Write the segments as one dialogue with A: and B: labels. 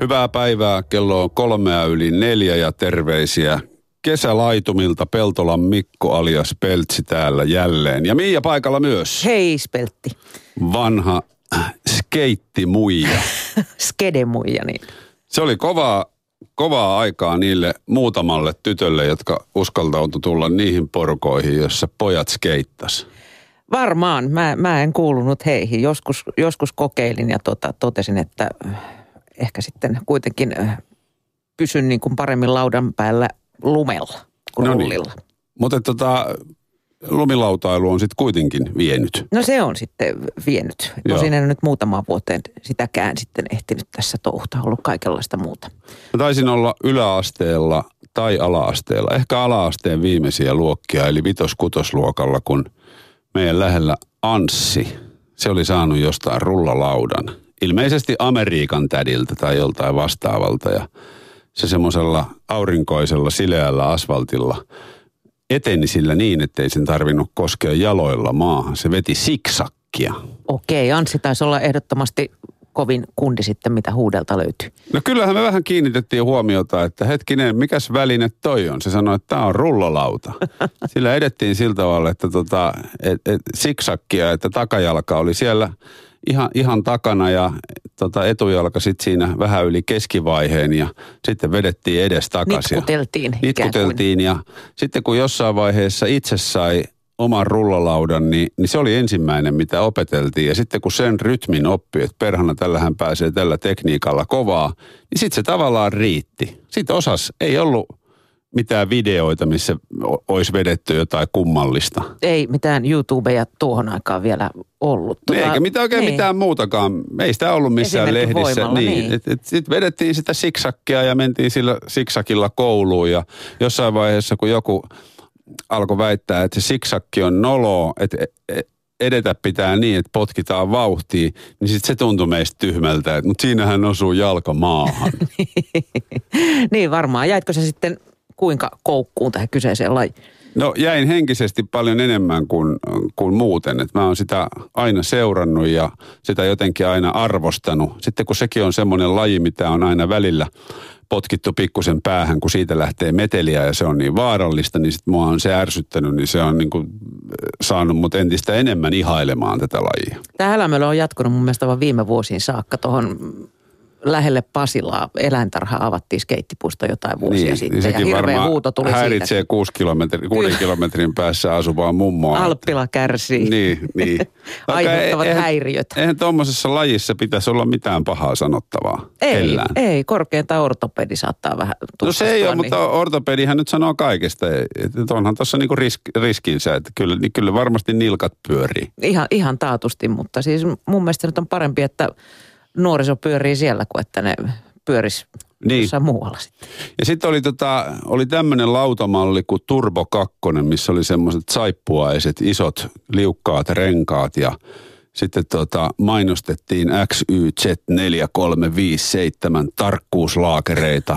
A: Hyvää päivää, kello on kolmea yli neljä ja terveisiä kesälaitumilta Peltolan Mikko alias Peltsi täällä jälleen. Ja Miia paikalla myös.
B: Hei Speltti.
A: Vanha skeittimuija.
B: Skedemuija, niin.
A: Se oli kovaa, kovaa aikaa niille muutamalle tytölle, jotka uskaltautui tulla niihin porukoihin, jossa pojat skeittas.
B: Varmaan. Mä, mä en kuulunut heihin. Joskus, joskus kokeilin ja tota, totesin, että ehkä sitten kuitenkin pysyn niin kuin paremmin laudan päällä lumella kuin
A: No niin.
B: rullilla.
A: Mutta tota, lumilautailu on sitten kuitenkin vienyt.
B: No se on sitten vienyt. Tosin en ole nyt muutamaan vuoteen sitäkään sitten ehtinyt tässä touhuta. Ollut kaikenlaista muuta.
A: Mä taisin olla yläasteella tai alaasteella, ehkä alaasteen viimeisiä luokkia, eli vitos-kutosluokalla, kun meidän lähellä Anssi, se oli saanut jostain rullalaudan. Ilmeisesti Amerikan tädiltä tai joltain vastaavalta ja se semmoisella aurinkoisella sileällä asfaltilla eteni sillä niin, ettei sen tarvinnut koskea jaloilla maahan. Se veti siksakkia.
B: Okei, Anssi taisi olla ehdottomasti kovin kundi sitten, mitä huudelta löytyy.
A: No kyllähän me vähän kiinnitettiin huomiota, että hetkinen, mikäs väline toi on? Se sanoi, että tämä on rullalauta. Sillä edettiin sillä tavalla, että tota, et, et, siksakkia, että takajalka oli siellä ihan, ihan takana ja tota, etujalka sitten siinä vähän yli keskivaiheen ja sitten vedettiin edes takaisin.
B: Nitkuteltiin kuin.
A: Nitkuteltiin ja sitten kun jossain vaiheessa itse sai oman rullalaudan, niin, niin se oli ensimmäinen, mitä opeteltiin. Ja sitten kun sen rytmin oppi, että perhana tällähän pääsee tällä tekniikalla kovaa, niin sitten se tavallaan riitti. Sitten osas, ei ollut mitään videoita, missä olisi vedetty jotain kummallista.
B: Ei mitään YouTubeja tuohon aikaan vielä ollut.
A: Tota, Eikä mitään oikein
B: niin.
A: mitään muutakaan. Ei sitä ollut missään lehdissä.
B: voimalla, niin.
A: Et Sitten vedettiin sitä siksakkia ja mentiin sillä siksakilla kouluun. Ja jossain vaiheessa, kun joku alkoi väittää, että se siksakki on nolo, että e- edetä pitää niin, että potkitaan vauhtiin, niin sitten se tuntui meistä tyhmältä, mutta siinähän osuu jalka maahan.
B: niin varmaan. Jäitkö se sitten kuinka koukkuun tähän kyseiseen lajiin?
A: No jäin henkisesti paljon enemmän kuin, kuin muuten. Et mä oon sitä aina seurannut ja sitä jotenkin aina arvostanut. Sitten kun sekin on semmoinen laji, mitä on aina välillä potkittu pikkusen päähän, kun siitä lähtee meteliä ja se on niin vaarallista, niin sitten mua on se ärsyttänyt, niin se on niin kuin saanut mut entistä enemmän ihailemaan tätä lajia.
B: Tämä elämöllä on jatkunut mun mielestä vaan viime vuosiin saakka tuohon lähelle Pasilaa eläintarha avattiin skeittipuisto jotain vuosia sitten. ja hirveä huuto tuli
A: häiritsee
B: siitä.
A: kuusi kilometri, kuuden kilometrin päässä asuvaa mummoa.
B: Alppila kärsii.
A: Niin, niin.
B: Aiheuttavat
A: eihän-
B: häiriöt.
A: Eihän tuommoisessa lajissa pitäisi olla mitään pahaa sanottavaa
B: Ei,
A: kellään.
B: ei, korkeintaan ortopedi saattaa vähän
A: No se ei ole,
B: tuskastua,
A: mutta ortopedihän nyt sanoo kaikesta. Että onhan tuossa niinku risk, riskinsä, että kyllä, niin kyllä varmasti nilkat pyörii.
B: Ihan, ihan taatusti, mutta siis mun mielestä nyt on parempi, että nuoriso pyörii siellä kuin että ne pyöris
A: Niin.
B: jossain muualla sitten.
A: Ja sitten oli, tota, oli tämmöinen lautamalli kuin Turbo 2, missä oli semmoiset saippuaiset, isot liukkaat renkaat ja sitten tota, mainostettiin XYZ4357 tarkkuuslaakereita.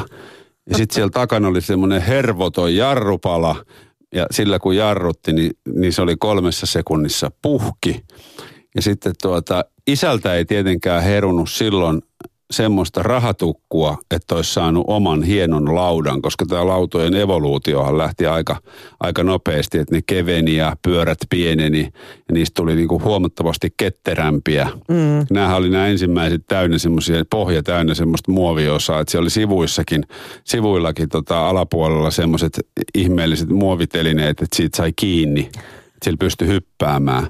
A: Ja sitten siellä takana oli semmoinen hervoton jarrupala ja sillä kun jarrutti, niin, niin se oli kolmessa sekunnissa puhki. Ja sitten tuota, isältä ei tietenkään herunut silloin semmoista rahatukkua, että olisi saanut oman hienon laudan, koska tämä lautojen evoluutiohan lähti aika, aika nopeasti, että ne keveni ja pyörät pieneni ja niistä tuli niinku huomattavasti ketterämpiä. Mm. Nämähän oli nämä ensimmäiset täynnä semmoisia, pohja täynnä semmoista muoviosaa, että siellä oli sivuissakin, sivuillakin tota alapuolella semmoiset ihmeelliset muovitelineet, että siitä sai kiinni, sillä pystyi hyppäämään.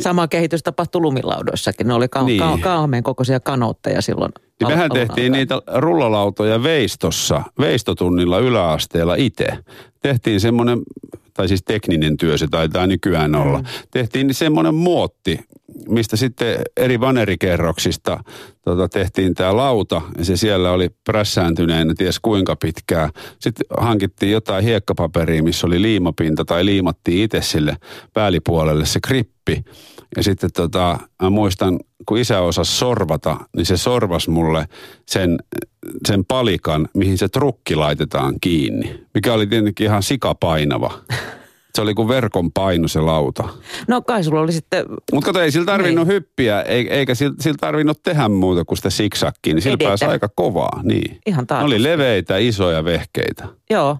B: Sama kehitys tapahtui lumilaudoissakin. Ne oli ka-
A: Niin.
B: ka- kauhean kokoisia kanootteja silloin.
A: Niin mehän tehtiin
B: alkaen.
A: niitä rullalautoja veistossa, veistotunnilla yläasteella itse. Tehtiin semmoinen, tai siis tekninen työ se taitaa nykyään olla. Mm. Tehtiin semmoinen muotti, mistä sitten eri vanerikerroksista tota, tehtiin tämä lauta. Ja se siellä oli prässääntyneenä ties kuinka pitkää. Sitten hankittiin jotain hiekkapaperia, missä oli liimapinta tai liimattiin itse sille päällipuolelle se krippi. Ja sitten tota, mä muistan, kun isä osasi sorvata, niin se sorvas mulle sen, sen palikan, mihin se trukki laitetaan kiinni. Mikä oli tietenkin ihan sikapainava. Se oli kuin verkon paino se lauta.
B: No kai sulla oli sitten...
A: Mutta kato, ei sillä tarvinnut niin. hyppiä, eikä sillä, sillä tarvinnut tehdä muuta kuin sitä siksakkiin. Niin sillä Edetä. pääsi aika kovaa, niin.
B: Ihan
A: Ne oli leveitä, isoja vehkeitä.
B: Joo.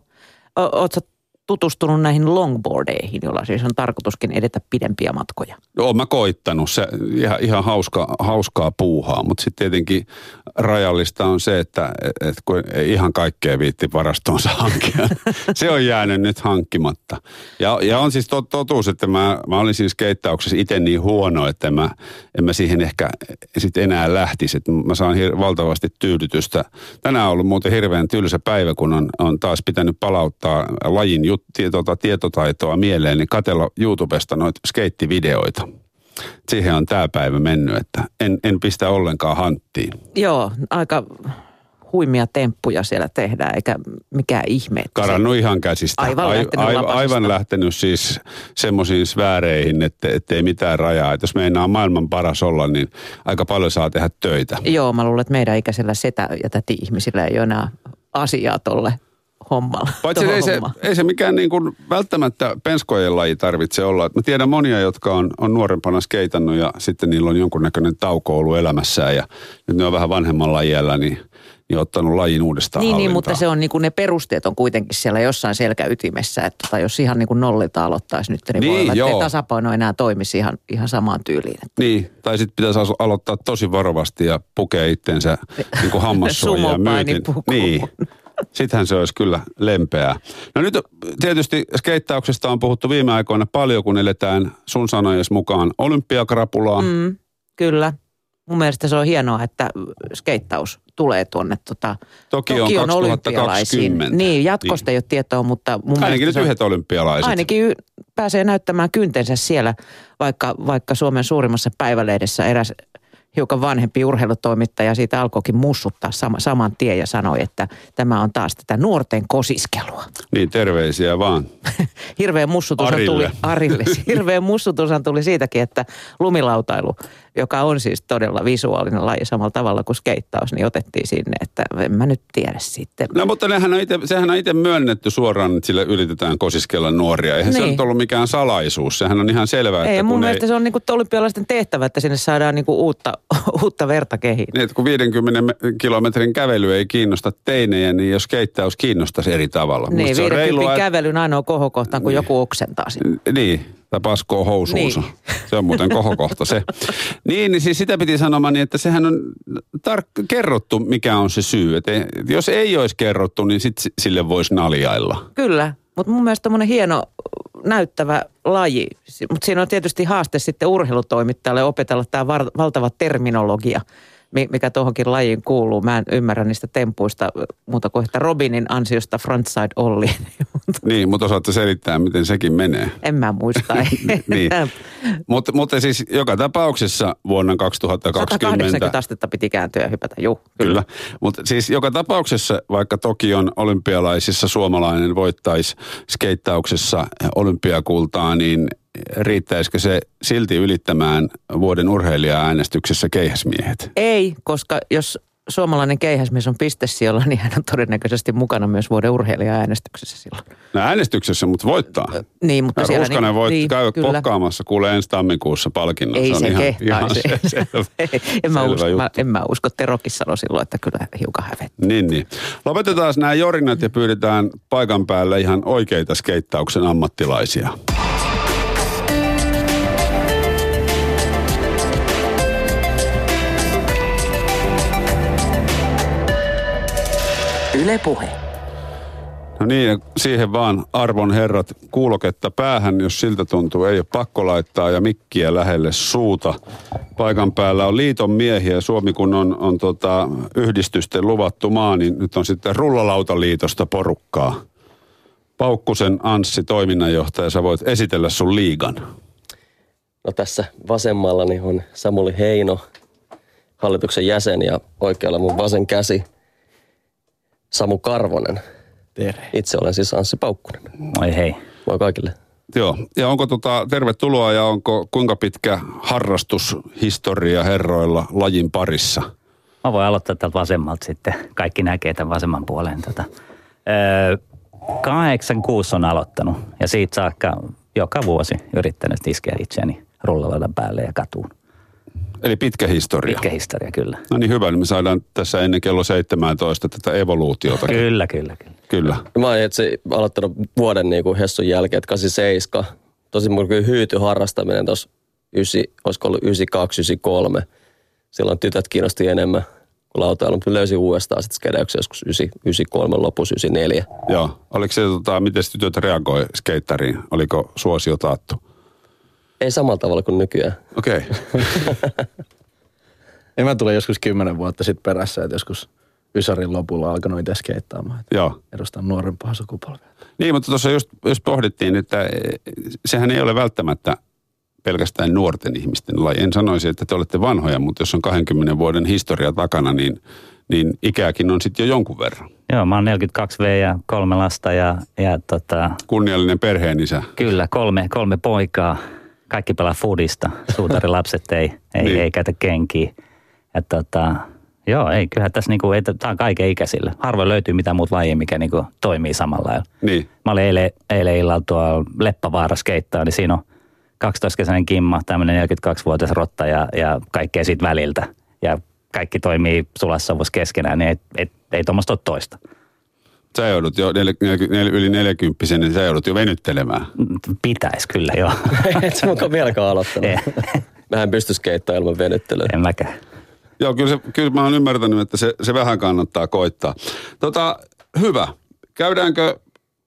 B: Oletko tutustunut näihin longboardeihin, joilla siis on tarkoituskin edetä pidempiä matkoja?
A: Joo, mä koittanut. Se ihan, ihan hauska, hauskaa puuhaa, mutta sitten tietenkin rajallista on se, että et kun ei ihan kaikkea viitti varastoonsa hankkia. se on jäänyt nyt hankkimatta. Ja, ja on siis tot, totuus, että mä, mä olin siis keittauksessa itse niin huono, että mä, en mä siihen ehkä sit enää lähtisi. Että mä saan hir- valtavasti tyydytystä. Tänään on ollut muuten hirveän tylsä päivä, kun on, on taas pitänyt palauttaa lajin jut, tota, tietotaitoa mieleen, niin katella YouTubesta noita skeittivideoita. Siihen on tämä päivä mennyt, että en, en pistä ollenkaan hanttiin.
B: Joo, aika huimia temppuja siellä tehdään, eikä mikään ihme.
A: Karannut ihan käsistä.
B: Aivan lähtenyt,
A: aivan, aivan lähtenyt siis semmoisiin sfääreihin, että, ei mitään rajaa. Että jos meinaa maailman paras olla, niin aika paljon saa tehdä töitä.
B: Joo, mä luulen, että meidän ikäisellä setä- ja täti-ihmisillä ei ole enää asiaa tolle hommalla.
A: Paitsi ei se, ei se mikään niin kuin välttämättä penskojen laji tarvitse olla. Mä tiedän monia, jotka on, on nuorempana skeitannut ja sitten niillä on jonkunnäköinen tauko ollut elämässään ja nyt ne on vähän vanhemmalla iällä, niin niin ottanut lajin uudestaan
B: Niin, niin mutta se on niin kuin ne perusteet on kuitenkin siellä jossain selkäytimessä, että tota, jos ihan niin kuin nollilta aloittaisi nyt, niin, niin voi olla, että tasapaino enää toimisi ihan, ihan samaan tyyliin. Että.
A: Niin, tai sitten pitäisi aloittaa tosi varovasti ja pukea itsensä niin kuin hammassuojia myöten. Niin, Sittenhän se olisi kyllä lempeää. No nyt tietysti skeittauksesta on puhuttu viime aikoina paljon, kun eletään sun sanojen mukaan olympiakrapulaa. Mm,
B: kyllä. Mun mielestä se on hienoa, että skeittaus tulee tuonne tota,
A: Tokion, Tokion 2020.
B: Niin, jatkosta niin. ei ole tietoa, mutta mun
A: Ainakin nyt yhdet olympialaiset.
B: Ainakin y- pääsee näyttämään kyntensä siellä, vaikka, vaikka Suomen suurimmassa päivälehdessä eräs hiukan vanhempi urheilutoimittaja siitä alkoikin mussuttaa sama, saman tien ja sanoi, että tämä on taas tätä nuorten kosiskelua.
A: Niin, terveisiä vaan.
B: hirveä mussutus tuli Arille. Hirveä mussutus tuli siitäkin, että lumilautailu joka on siis todella visuaalinen laji samalla tavalla kuin skeittaus, niin otettiin sinne, että en mä nyt tiedä sitten.
A: No mutta nehän on ite, sehän on itse myönnetty suoraan, että sille yritetään kosiskella nuoria. Eihän niin. se ole ollut mikään salaisuus, sehän on ihan selvää.
B: Ei, että mun mielestä ei... se on niin kuin olympialaisten tehtävä, että sinne saadaan niin kuin uutta, uutta verta kehiin.
A: Niin, että kun 50 kilometrin kävely ei kiinnosta teinejä, niin jos skeittaus kiinnostaisi eri tavalla.
B: Niin, 50 reilua... kävelyn ainoa kohokohta kun niin. joku oksentaa sinne.
A: Niin, tai paskoo housuunsa. Niin. Se on muuten kohokohta se. niin, niin siis sitä piti sanomaan, niin että sehän on tark- kerrottu, mikä on se syy. Et jos ei olisi kerrottu, niin sit sille voisi naljailla.
B: Kyllä, mutta mun mielestä tämmöinen hieno näyttävä laji. Mutta siinä on tietysti haaste sitten urheilutoimittajalle opetella tämä valtava terminologia – mikä tuohonkin lajiin kuuluu. Mä en ymmärrä niistä tempuista muuta kuin, että Robinin ansiosta frontside Olli.
A: niin, mutta osaatte selittää, miten sekin menee.
B: En mä muista.
A: niin. Mutta mut siis joka tapauksessa vuonna 2020...
B: 180 astetta piti kääntyä ja hypätä, juu.
A: Kyllä. kyllä. Mutta siis joka tapauksessa, vaikka Tokion olympialaisissa suomalainen voittaisi skeittauksessa olympiakultaa, niin riittäisikö se silti ylittämään vuoden urheilija-äänestyksessä keihäsmiehet?
B: Ei, koska jos suomalainen keihäsmies on pistesijoilla, niin hän on todennäköisesti mukana myös vuoden urheilija-äänestyksessä silloin.
A: No äänestyksessä, mutta voittaa. Ö,
B: niin, mutta siellä...
A: Ruskanen niin, voit niin, käydä kyllä. pokkaamassa kuule ensi tammikuussa palkinnon.
B: Ei
A: se,
B: se
A: ihan,
B: ihan se, selvä, en, mä usko, mä, en mä usko, Terokki sanoi silloin, että kyllä hiukan hävettää.
A: Niin, niin. Lopetetaan nämä jorinat ja pyydetään paikan päälle ihan oikeita skeittauksen ammattilaisia.
B: Yle Puhe.
A: No niin, siihen vaan arvon herrat kuuloketta päähän, jos siltä tuntuu. Ei ole pakko laittaa ja mikkiä lähelle suuta. Paikan päällä on liiton miehiä. Suomi kun on, on tota, yhdistysten luvattu maa, niin nyt on sitten Rullalautaliitosta porukkaa. Paukkusen Anssi, toiminnanjohtaja, sä voit esitellä sun liigan.
C: No tässä vasemmallani on Samuli Heino, hallituksen jäsen ja oikealla mun vasen käsi – Samu Karvonen.
D: Terve.
C: Itse olen siis Anssi Paukkunen.
D: Moi hei.
C: Moi kaikille.
A: Joo, ja onko tota, tervetuloa ja onko kuinka pitkä harrastushistoria herroilla lajin parissa?
D: Mä voin aloittaa täältä vasemmalta sitten. Kaikki näkee tämän vasemman puolen. Tota. Öö, 86 on aloittanut ja siitä saakka joka vuosi yrittänyt iskeä itseäni rullalaudan päälle ja katuun.
A: Eli pitkä historia.
D: Pitkä historia, kyllä.
A: No niin hyvä, niin me saadaan tässä ennen kello 17 tätä evoluutiota.
D: Kyllä, kyllä, kyllä.
A: Kyllä.
C: Mä oon itse aloittanut vuoden niin kuin Hessun jälkeen, että 87. Tosi mun kyllä hyyty harrastaminen tuossa, olisiko ollut 92, 93. Silloin tytöt kiinnosti enemmän kuin lautailu. Mutta löysin uudestaan sitten skedeuksen joskus 93 lopussa 94.
A: Joo. Oliko se, tota, miten tytöt reagoi skeittariin? Oliko suosio taattu?
C: Ei samalla tavalla kuin nykyään.
A: Okei. Okay.
E: ja mä tulin joskus kymmenen vuotta sitten perässä, että joskus Ysarin lopulla alkanut itse skeittaamaan.
A: Joo.
E: Edustan nuorempaa sukupolvea.
A: Niin, mutta tuossa just, just pohdittiin, että sehän ei ole välttämättä pelkästään nuorten ihmisten laji. En sanoisi, että te olette vanhoja, mutta jos on 20 vuoden historia takana, niin, niin ikääkin on sitten jo jonkun verran.
D: Joo, mä oon 42V ja kolme lasta ja, ja tota,
A: Kunniallinen perheenisä.
D: Kyllä, kolme, kolme poikaa. Kaikki pelaa foodista. Suutarilapset ei, ei, niin. ei käytä kenkiä. Ja tota, joo, ei, kyllähän tässä niinku, tämä on kaiken ikäisille. Harvoin löytyy mitään muuta lajia, mikä niinku toimii samalla lailla.
A: Niin.
D: Mä olin eilen, eilen illalla tuolla Leppävaara skeittaa, niin siinä on 12-kesäinen Kimma, tämmöinen 42-vuotias rotta ja, ja kaikkea siitä väliltä. Ja kaikki toimii sulassavuus keskenään, niin ei, ei, ei tuommoista ole toista.
A: Sä joudut jo nel, nel, nel, yli 40 niin sä joudut jo venyttelemään.
D: Pitäisi kyllä, joo.
C: Et sä mukaan vieläkään aloittanut. Mä en pysty skeittämään ilman venyttelyä.
D: En mäkään.
A: Joo, kyllä, se, kyllä mä oon ymmärtänyt, että se, se vähän kannattaa koittaa. Tota, hyvä. Käydäänkö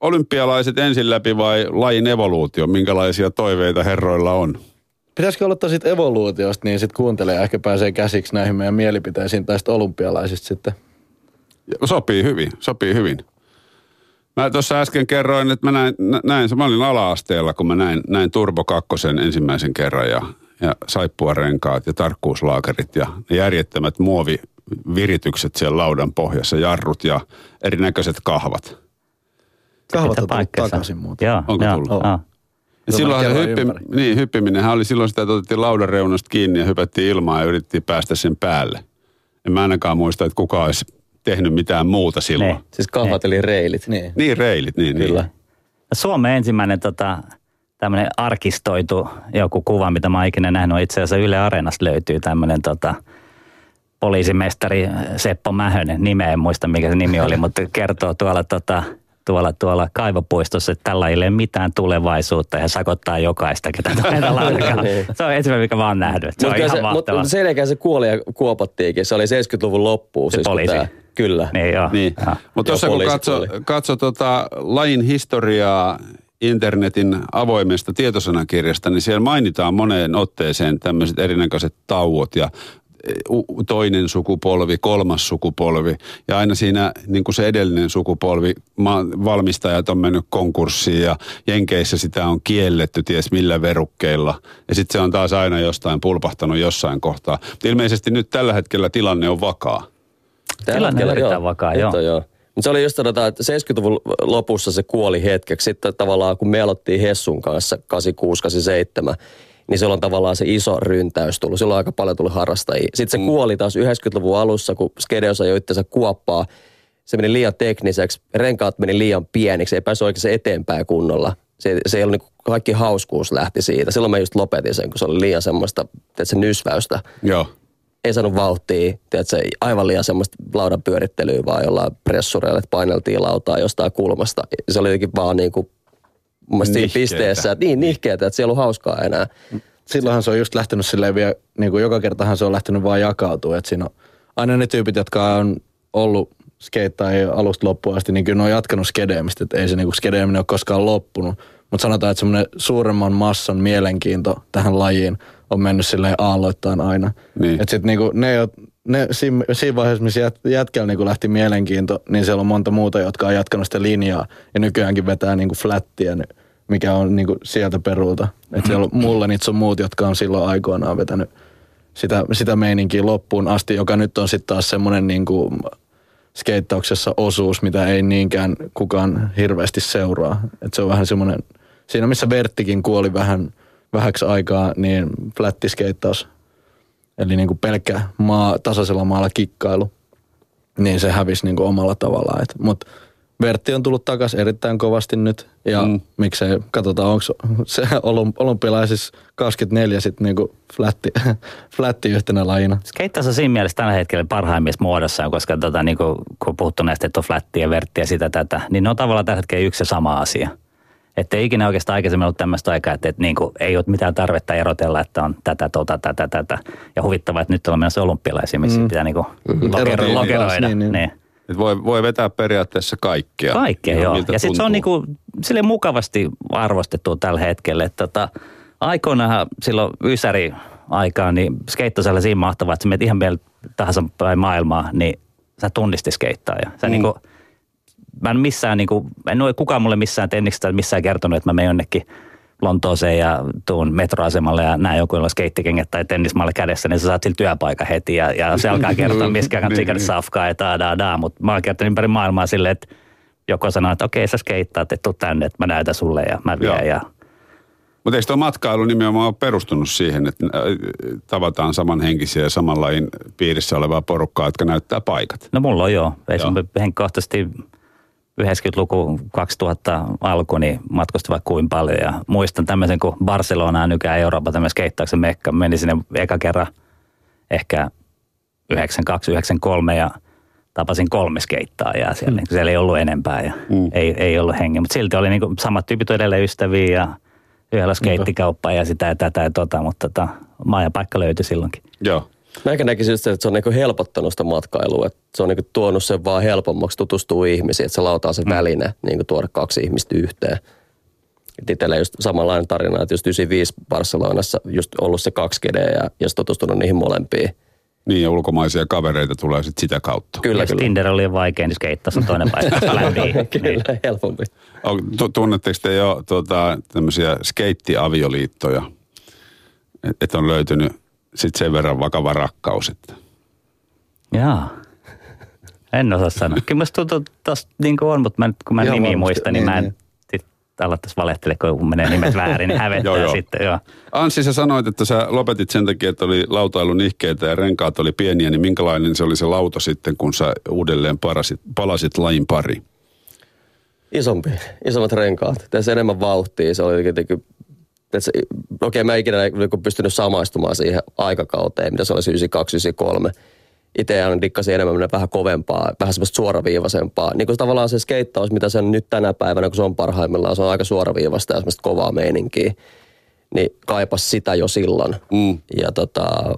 A: olympialaiset ensin läpi vai lajin evoluutio? Minkälaisia toiveita herroilla on?
E: Pitäisikö aloittaa sitten evoluutiosta, niin sitten kuuntelee ehkä pääsee käsiksi näihin meidän mielipiteisiin tästä olympialaisista sitten.
A: Sopii hyvin, sopii hyvin. Mä tuossa äsken kerroin, että mä näin, näin mä olin ala-asteella, kun mä näin, näin Turbo 2 ensimmäisen kerran ja, ja saippuarenkaat ja tarkkuuslaakerit ja ne järjettömät muoviviritykset siellä laudan pohjassa, jarrut ja erinäköiset kahvat.
E: Kahvat on takaisin muuten.
D: Joo,
A: Onko
D: joo,
A: tullut?
D: Joo.
A: Ja silloin se hyppi, niin, hyppiminenhän oli silloin sitä, että otettiin laudan reunasta kiinni ja hypättiin ilmaan ja yritettiin päästä sen päälle. En mä ainakaan muista, että kuka olisi tehnyt mitään muuta silloin. Ne.
C: Siis kahvat ne. eli reilit.
A: Niin, niin reilit, niin.
C: Kyllä.
A: Niin.
D: Suomen ensimmäinen tota, tämmöinen arkistoitu joku kuva, mitä mä oon ikinä nähnyt. Itse asiassa Yle Areenasta löytyy tämmöinen tota, poliisimestari Seppo Mähönen. Nimeä en muista, mikä se nimi oli, mutta kertoo tuolla tota, tuolla, tuolla kaivopuistossa, että tällä ei ole mitään tulevaisuutta ja sakottaa jokaista, ketä niin. Se on ensimmäinen, mikä mä oon nähnyt. Se on ihan se, mahtavaa.
C: Mutta se kuoli ja kuopattiinkin. Se oli 70-luvun loppuun.
D: Se siis, poliisi. Tämä,
C: kyllä.
D: Niin joo.
A: Niin. Mutta tuossa kun katso, katso tota lajin historiaa internetin avoimesta tietosanakirjasta, niin siellä mainitaan moneen otteeseen tämmöiset erinäköiset tauot ja toinen sukupolvi, kolmas sukupolvi ja aina siinä niin kuin se edellinen sukupolvi, valmistajat on mennyt konkurssiin ja Jenkeissä sitä on kielletty ties millä verukkeilla ja sitten se on taas aina jostain pulpahtanut jossain kohtaa. Ilmeisesti nyt tällä hetkellä tilanne on vakaa.
D: Tällä tilanne on erittäin vakaa, joo.
C: joo. Mutta se oli just tota, että 70-luvun lopussa se kuoli hetkeksi. Sitten tavallaan kun me aloittiin Hessun kanssa 86-87, niin silloin tavallaan se iso ryntäys tullut. Silloin aika paljon tuli harrastajia. Sitten se mm. kuoli taas 90-luvun alussa, kun Skedeos ajoi itseänsä kuoppaa. Se meni liian tekniseksi, renkaat meni liian pieniksi, ei päässyt oikein eteenpäin kunnolla. Se, se ei ollut niin kaikki hauskuus lähti siitä. Silloin mä just lopetin sen, kun se oli liian semmoista, että se nysväystä.
A: Joo.
C: Ei saanut vauhtia, se aivan liian semmoista laudan pyörittelyä, vaan jollain pressureilla, että paineltiin lautaa jostain kulmasta. Se oli jotenkin vaan niin kuin mun mielestä siinä pisteessä. Että, niin, nihkeetä, että siellä on hauskaa enää.
E: Silloinhan se on just lähtenyt silleen vielä, niin kuin joka kertahan se on lähtenyt vaan jakautua. Että siinä on aina ne tyypit, jotka on ollut skeittaa alusta loppuun asti, niin kyllä ne on jatkanut skedeemistä. Että ei se niin kuin skedeeminen ole koskaan loppunut. Mutta sanotaan, että semmoinen suuremman massan mielenkiinto tähän lajiin on mennyt silleen aalloittain aina. Niin. Että sitten niinku ne, ne, siinä, siinä vaiheessa, missä jät, jätkällä niinku lähti mielenkiinto, niin siellä on monta muuta, jotka on jatkanut sitä linjaa. Ja nykyäänkin vetää niinku flättiä, mikä on niinku sieltä perulta. Että siellä on mulle niitä on muut, jotka on silloin aikoinaan vetänyt sitä, sitä meininkiä loppuun asti, joka nyt on sitten taas semmoinen niinku skeittauksessa osuus, mitä ei niinkään kukaan hirveästi seuraa. Että se on vähän semmoinen, siinä missä Verttikin kuoli vähän vähäksi aikaa, niin flättiskeittaus, eli niin kuin pelkkä maa, tasaisella maalla kikkailu, niin se hävisi niin kuin omalla tavallaan. Mutta Vertti on tullut takaisin erittäin kovasti nyt. Ja mm. miksei, katsotaan onko se olymp- olympialaisissa 24 sitten niinku flätti, flätti yhtenä lajina.
D: Skeittaus on siinä mielessä tällä hetkellä parhaimmissa muodossa, koska tota, niin kuin, kun puhuttu näistä, että on flätti ja vertti ja sitä tätä, niin ne on tavallaan tällä hetkellä yksi ja sama asia. Että ei ikinä oikeastaan aikaisemmin ollut tämmöistä aikaa, että, että niin kuin, ei ole mitään tarvetta erotella, että on tätä, tota, tätä, tätä. Ja huvittavaa, että nyt on menossa olympialaisia, missä mm. pitää niin kuin lokero, lokeroida. Niin, niin. niin.
A: Et voi, voi vetää periaatteessa kaikkea.
D: Kaikkea, joo. Ja sitten se on niinku, sille mukavasti arvostettu tällä hetkellä. Että tota, aikoinaan silloin Ysäri aikaan, niin skeitto sellaisia mahtavaa, että sä menet ihan vielä tahansa päin maailmaa, niin sä tunnisti skeittaa. Ja sä mm. niinku, mä en missään, niinku, en ole kukaan mulle missään tenniksestä missään kertonut, että mä menen jonnekin Lontooseen ja tuun metroasemalle ja näin joku, jolla skeittikengät tai tennismalle kädessä, niin sä saat sillä työpaikan heti ja, ja se alkaa kertoa, miskä niin, niin. safkaa ja taa, daa, daa. Mutta mä oon kertonut ympäri maailmaa silleen, että joko sanoo, että okei sä skeittaat, että tuu tänne, että mä näytän sulle ja mä vien. Ja...
A: Mutta eikö tuo matkailu nimenomaan ole perustunut siihen, että äh, tavataan samanhenkisiä ja samanlain piirissä olevaa porukkaa, jotka näyttää paikat?
D: No mulla on joo. Esimerkiksi henkkohtaisesti 90-luku 2000 alku, niin matkusti vaikka kuin paljon. Ja muistan tämmöisen, kun Barcelona on nykyään Euroopan tämmöisen skeittauksen mekka. Menin sinne eka kerran ehkä 92-93 ja tapasin kolme skeittaa ja siellä, mm. niin, siellä ei ollut enempää ja mm. ei, ei ollut hengi. Mutta silti oli niin kuin, samat tyypit edelleen ystäviä ja yhdellä skeittikauppa ja sitä ja tätä ja tota, mutta tota, maa ja paikka löytyi silloinkin.
A: Joo.
C: Mä näkisin just, että se on niinku helpottanut sitä matkailua. Että se on niinku tuonut sen vaan helpommaksi tutustua ihmisiin, että se lautaa se mm. väline niinku tuoda kaksi ihmistä yhteen. Et itsellä just samanlainen tarina, että just 95 Barcelonassa just ollut se kaksi kedeä ja, ja tutustunut niihin molempiin.
A: Niin, ja ulkomaisia kavereita tulee sitten sitä kautta.
D: Kyllä, Jos kyllä. Tinder oli vaikea, niin skeittasi on toinen paikka.
C: kyllä, niin. helpompi.
A: Tunnetteko te jo tuota, tämmöisiä skeittiavioliittoja? Että on löytynyt sitten sen verran vakava rakkaus. Että.
D: Jaa. En osaa sanoa. Kyllä musta tuntuu, että niin on, mutta mä, kun mä Ihan nimi muistan, niin, niin mä en niin. sit valehtelemaan, kun menee nimet väärin, niin hävettää joo, joo. sitten. Joo.
A: Anssi, sä sanoit, että sä lopetit sen takia, että oli lautailun ihkeitä ja renkaat oli pieniä, niin minkälainen se oli se lauta sitten, kun sä uudelleen parasit, palasit lain pari?
C: Isompi, isommat renkaat. Tässä enemmän vauhtia. Se oli jotenkin okei okay, mä ikinä niin pystynyt samaistumaan siihen aikakauteen, mitä se olisi 92-93. Itse on dikkasin enemmän vähän kovempaa, vähän semmoista suoraviivaisempaa. Niin kuin tavallaan se skeittaus, mitä se on nyt tänä päivänä, kun se on parhaimmillaan, se on aika suoraviivasta ja semmoista kovaa meininkiä. Niin kaipas sitä jo silloin. Mm. Ja tota,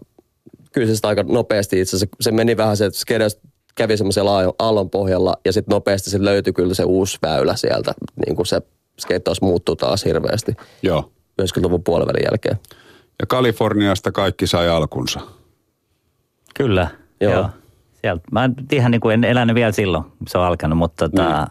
C: kyllä se sitä aika nopeasti itse asiassa, se meni vähän se, että skedes kävi semmoisella aallon pohjalla ja sitten nopeasti se löytyi kyllä se uusi väylä sieltä, niin kuin se skeittaus muuttuu taas hirveästi.
A: Joo.
C: 90-luvun puolivälin jälkeen.
A: Ja Kaliforniasta kaikki sai alkunsa.
D: Kyllä, joo. joo. Sieltä, mä ihan niin kuin en elänyt vielä silloin, se on alkanut, mutta tota, niin.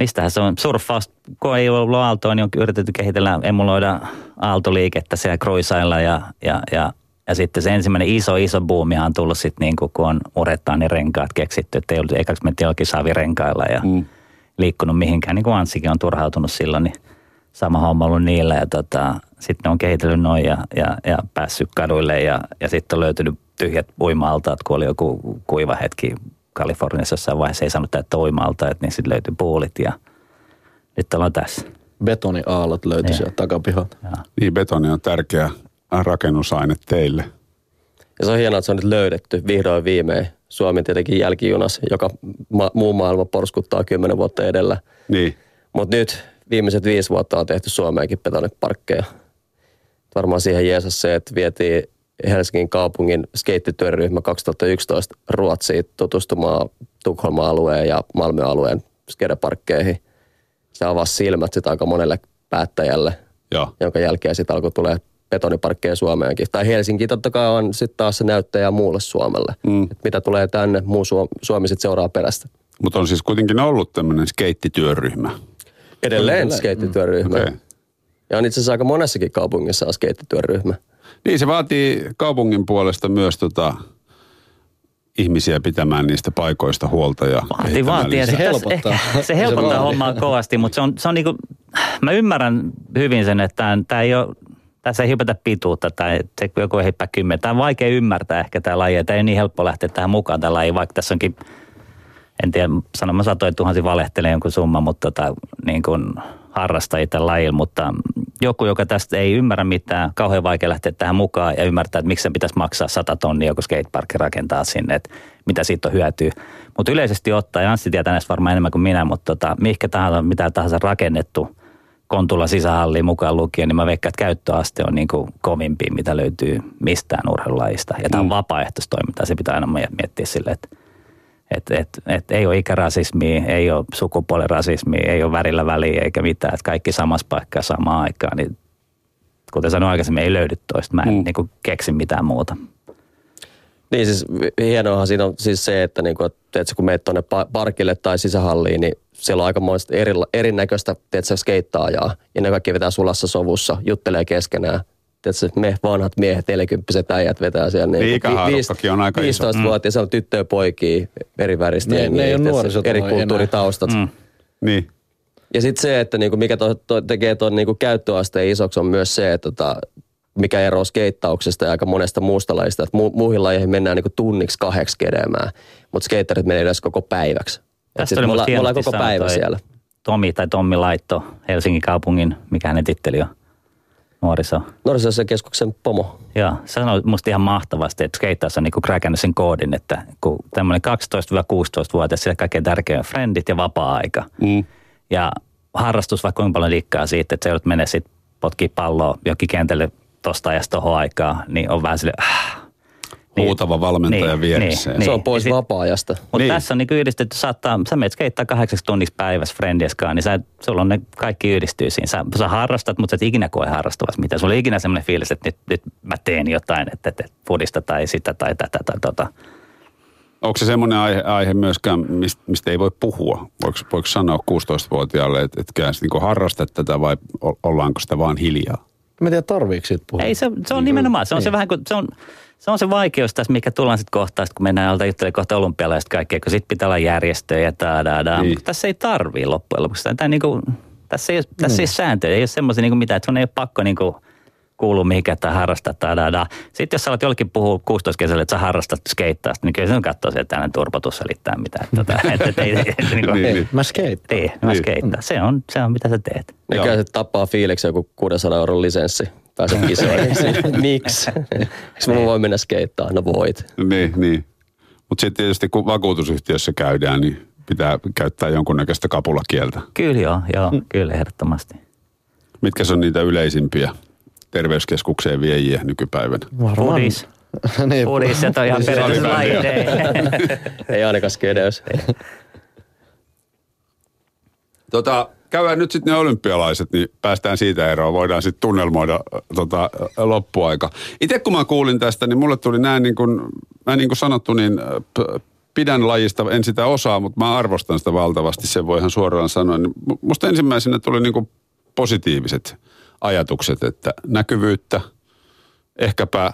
D: mistähän se on surffaus, kun ei ollut aaltoa, niin on yritetty kehitellä, emuloida aaltoliikettä siellä Kruisailla ja, ja, ja, ja sitten se ensimmäinen iso, iso buumi on tullut sitten niin kuin, kun on urettaan renkaat keksitty, että ei ollut ekaksi mentiin jollakin savirenkailla ja mm. liikkunut mihinkään, niin kuin Anssikin on turhautunut silloin, niin sama homma ollut niillä ja tota, sitten ne on kehitellyt noin ja, ja, ja päässyt kaduille ja, ja sitten on löytynyt tyhjät uima-altaat, kun oli joku kuiva hetki Kaliforniassa jossain vaiheessa ei saanut täyttä uima-altaat, niin sitten löytyi puulit ja nyt ollaan tässä.
E: Betoniaallot löytyi niin. sieltä takapihalta.
A: Niin, betoni on tärkeä rakennusaine teille.
C: Ja se on hienoa, että se on nyt löydetty vihdoin viimein. Suomi tietenkin jälkijunas, joka ma- muu maailma porskuttaa kymmenen vuotta edellä.
A: Niin.
C: Mutta nyt viimeiset viisi vuotta on tehty Suomeenkin betoniparkkeja. Varmaan siihen jeesas se, että vietiin Helsingin kaupungin skeittityöryhmä 2011 Ruotsiin tutustumaan Tukholman alueen ja Malmö alueen skedeparkkeihin. Se avasi silmät sitä aika monelle päättäjälle,
A: Joo.
C: jonka jälkeen sitten alkoi tulee betoniparkkeja Suomeenkin. Tai Helsinki totta kai on sitten taas se näyttäjä muulle Suomelle. Mm. Et mitä tulee tänne, muu Suomi, Suomi sitten seuraa perästä.
A: Mutta on siis kuitenkin ollut tämmöinen skeittityöryhmä.
C: Edelleen skeittityöryhmä. Okay. Ja on itse asiassa aika monessakin kaupungissa on skeittityöryhmä.
A: Niin, se vaatii kaupungin puolesta myös tota, ihmisiä pitämään niistä paikoista huolta. Ja
D: vaatii, vaatii. Se helpottaa. Ehkä, se helpottaa se hommaa kovasti, mutta se on, se on niinku, mä ymmärrän hyvin sen, että tämä ei ole, tässä ei hypätä pituutta tai se joku ei hyppää kymmentä. Tämä on vaikea ymmärtää ehkä tämä laji, että ei niin helppo lähteä tähän mukaan tämä laji, vaikka tässä onkin en tiedä, sanon mä satoin tuhansi valehtelee jonkun summa, mutta tota, niin kuin harrastajia tällä lajilla, mutta joku, joka tästä ei ymmärrä mitään, kauhean vaikea lähteä tähän mukaan ja ymmärtää, että miksi se pitäisi maksaa 100 tonnia joku skateparkki rakentaa sinne, että mitä siitä on hyötyä. Mutta yleisesti ottaen, Anssi tietää näistä varmaan enemmän kuin minä, mutta tota, mihinkä tahansa, mitä tahansa rakennettu Kontula sisähalliin mukaan lukien, niin mä veikkaan, että käyttöaste on niin kuin kovimpi, mitä löytyy mistään urheilulajista. Ja tämä on mm. vapaaehtoistoimintaa, se pitää aina miettiä silleen, että et, et, et ei ole ikärasismia, ei ole sukupuolirasismia, ei ole värillä väliä eikä mitään. Että kaikki samassa paikkaa samaan aikaan. Niin, kuten sanoin aikaisemmin, ei löydy toista. Mä en mm. niin keksi mitään muuta.
C: Niin siis hienoahan siinä on siis se, että, niin kuin, että kun menet tuonne parkille tai sisähalliin, niin siellä on aika eri, erinäköistä tiedätkö, skeittaajaa. Ja ne kaikki vetää sulassa sovussa, juttelee keskenään tiedätkö, me vanhat miehet, 40 äijät vetää siellä. Niin,
A: niin on aika
C: 15 vuotta ja se on tyttöjä ja poikia, eri väristä
E: ne, ne ei ole
C: eri kulttuuritaustat. Mm.
A: Niin.
C: Ja sitten se, että niinku, mikä to, to, tekee tuon niinku käyttöasteen isoksi on myös se, että tota, mikä ero skeittauksesta ja aika monesta muusta lajista. Että mu, muihin lajeihin mennään niinku tunniksi kahdeksi kedemään, mutta skeittarit menee edes koko päiväksi.
D: Tästä oli
C: me, ollaan koko päivä siellä.
D: Tomi tai Tommi Laitto, Helsingin kaupungin, mikä hänen titteli on nuoriso.
C: keskuksen pomo.
D: Joo, se sanoi musta ihan mahtavasti, että skeittaus on niinku kräkännyt sen koodin, että kun tämmöinen 12-16-vuotias, sillä kaikkein tärkein on frendit ja vapaa-aika. Mm. Ja harrastus vaikka kuinka paljon liikkaa siitä, että se joudut mennä sitten potkii palloa jokin kentälle tosta ajasta tohon aikaa, niin on vähän sille, äh,
A: niin, huutava valmentaja niin, vieressä.
C: Niin, se on pois sit, vapaa-ajasta.
D: Mutta niin. tässä on niin yhdistetty, saattaa, sä menet skeittaa kahdeksaksi tunniksi päivässä friendieskaan, niin sä, sulla on ne kaikki yhdistyy siinä. Sä, sä harrastat, mutta sä et ikinä koe harrastavassa mitään. Sulla on ikinä semmoinen fiilis, että nyt, nyt mä teen jotain, että, että fudista tai sitä tai tätä tai tota.
A: Onko se semmoinen aihe, aihe myöskään, mistä, mistä ei voi puhua? Voiko, voiko sanoa 16-vuotiaalle, että, että niin harrastat tätä vai ollaanko sitä vaan hiljaa?
E: Mä en tiedä, tarviiko siitä puhua.
D: Ei, se, se on nimenomaan. Se on niin. se vähän kuin, se on, se on se vaikeus tässä, mikä tullaan sitten kohtaan, kun mennään alta juttelemaan kohta olympialaista kaikkea, kun sitten pitää olla järjestöjä ja taadaan. Niin. Tässä ei tarvii loppujen lopuksi. Tämä niinku, tässä ei, ole, tässä ei ole sääntöjä, ei ole semmoisia niinku mitään, että sun ei ole pakko niinku kuulua mihinkään tai harrastaa tai da, Sitten jos sä alat jollekin puhua 16 kesällä, että sä harrastat skeittaa, niin kyllä se on katsoa sieltä tällainen turpotus selittää mitään. Tota, et, et, ei, et,
E: niinku, niin, niin. Mä skeittaan.
D: Niin, mä skeittaan. Se on, se on mitä sä teet.
C: Mikä se tappaa fiiliksi joku 600 euron lisenssi pääse kisoihin. Miksi? Eikö mä voi mennä skeittaa? No voit.
A: Niin, niin. Mutta sitten tietysti kun vakuutusyhtiössä käydään, niin pitää käyttää jonkunnäköistä kapulakieltä.
D: Kyllä joo, joo mm. kyllä ehdottomasti.
A: Mitkä on niitä yleisimpiä terveyskeskukseen viejiä nykypäivänä?
D: Fudis. niin. Fudis, se on ihan perustuslaite.
C: Ei ainakaan skedeys.
A: Tota, käydään nyt sitten ne olympialaiset, niin päästään siitä eroon. Voidaan sitten tunnelmoida tota, loppuaika. Itse kun mä kuulin tästä, niin mulle tuli näin niin kuin, mä niin kuin sanottu, niin pidän lajista, en sitä osaa, mutta mä arvostan sitä valtavasti, sen voi ihan suoraan sanoa. Niin musta ensimmäisenä tuli niin kuin positiiviset ajatukset, että näkyvyyttä, ehkäpä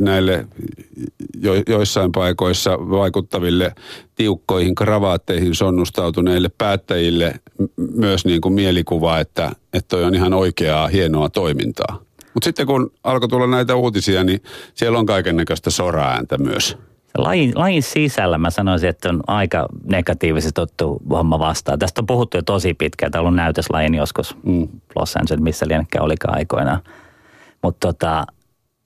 A: näille jo, joissain paikoissa vaikuttaville tiukkoihin kravaatteihin sonnustautuneille päättäjille myös niin kuin mielikuva, että, että toi on ihan oikeaa, hienoa toimintaa. Mutta sitten kun alkoi tulla näitä uutisia, niin siellä on kaiken näköistä soraääntä myös.
D: Lajin, lajin sisällä mä sanoisin, että on aika negatiivisesti ottu homma vastaan. Tästä on puhuttu jo tosi pitkään. Täällä on näytöslajin joskus mm. Los Angeles, missä lienekään olikaan aikoinaan. Mutta tota,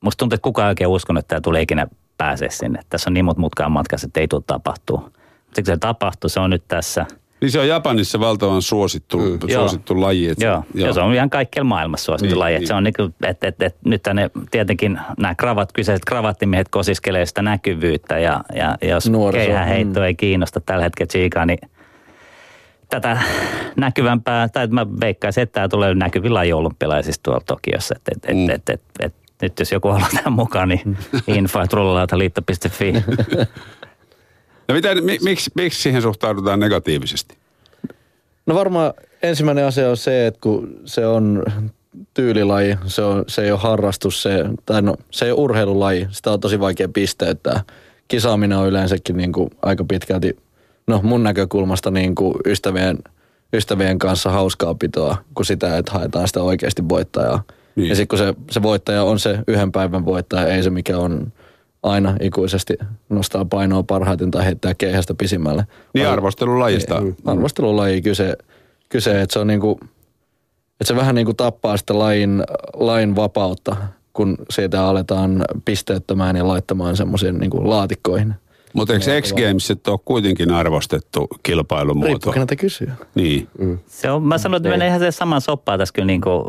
D: musta tuntuu, että kukaan ei oikein uskonut, että tämä tulee ikinä pääse sinne. Tässä on niin monta mutkaan matkassa, että ei tule tapahtuu. Mutta se tapahtuu, se on nyt tässä.
A: Niin se on Japanissa valtavan suosittu, mm. suosittu joo. laji.
D: Että, joo. joo, ja se on ihan kaikkialla maailmassa suosittu niin, laji. Niin. Se on niin kuin, että, että, että nyt tänne tietenkin nämä kravat, kyseiset kravattimiehet kosiskelee sitä näkyvyyttä ja, ja jos keihäheitto mm. ei kiinnosta tällä hetkellä Chiikaa, niin tätä näkyvämpää, tai mä veikkaisin, että tämä tulee näkyvillä olympialaisista tuolla Tokiossa. Että et, mm. et, et, et, nyt jos joku haluaa tähän mukaan, niin info.rullalaataliitto.fi.
A: No miten, miksi, miksi siihen suhtaudutaan negatiivisesti?
E: No varmaan ensimmäinen asia on se, että kun se on tyylilaji, se, on, se ei ole harrastus, se, tai no, se ei ole urheilulaji, sitä on tosi vaikea pisteyttää. Kisaaminen on yleensäkin niin kuin aika pitkälti, no mun näkökulmasta niin kuin ystävien, ystävien kanssa hauskaa pitoa, kuin sitä, että haetaan sitä oikeasti voittajaa. Niin. Ja sitten kun se, se voittaja on se yhden päivän voittaja, ei se mikä on aina ikuisesti nostaa painoa parhaiten tai heittää keihästä pisimmälle.
A: Niin arvostelulajista.
E: arvostelulaji kyse, kyse että se on niinku, että se vähän niinku tappaa sitä lajin, lajin vapautta, kun siitä aletaan pisteettömään ja laittamaan semmoisiin niinku laatikkoihin.
A: Mutta eikö X Gamesit ole kuitenkin arvostettu kilpailumuoto?
E: Riippuu keneltä kysyä.
A: Niin.
D: Se on, mä sanon, että menee ihan se saman soppaan tässä kyllä niin kuin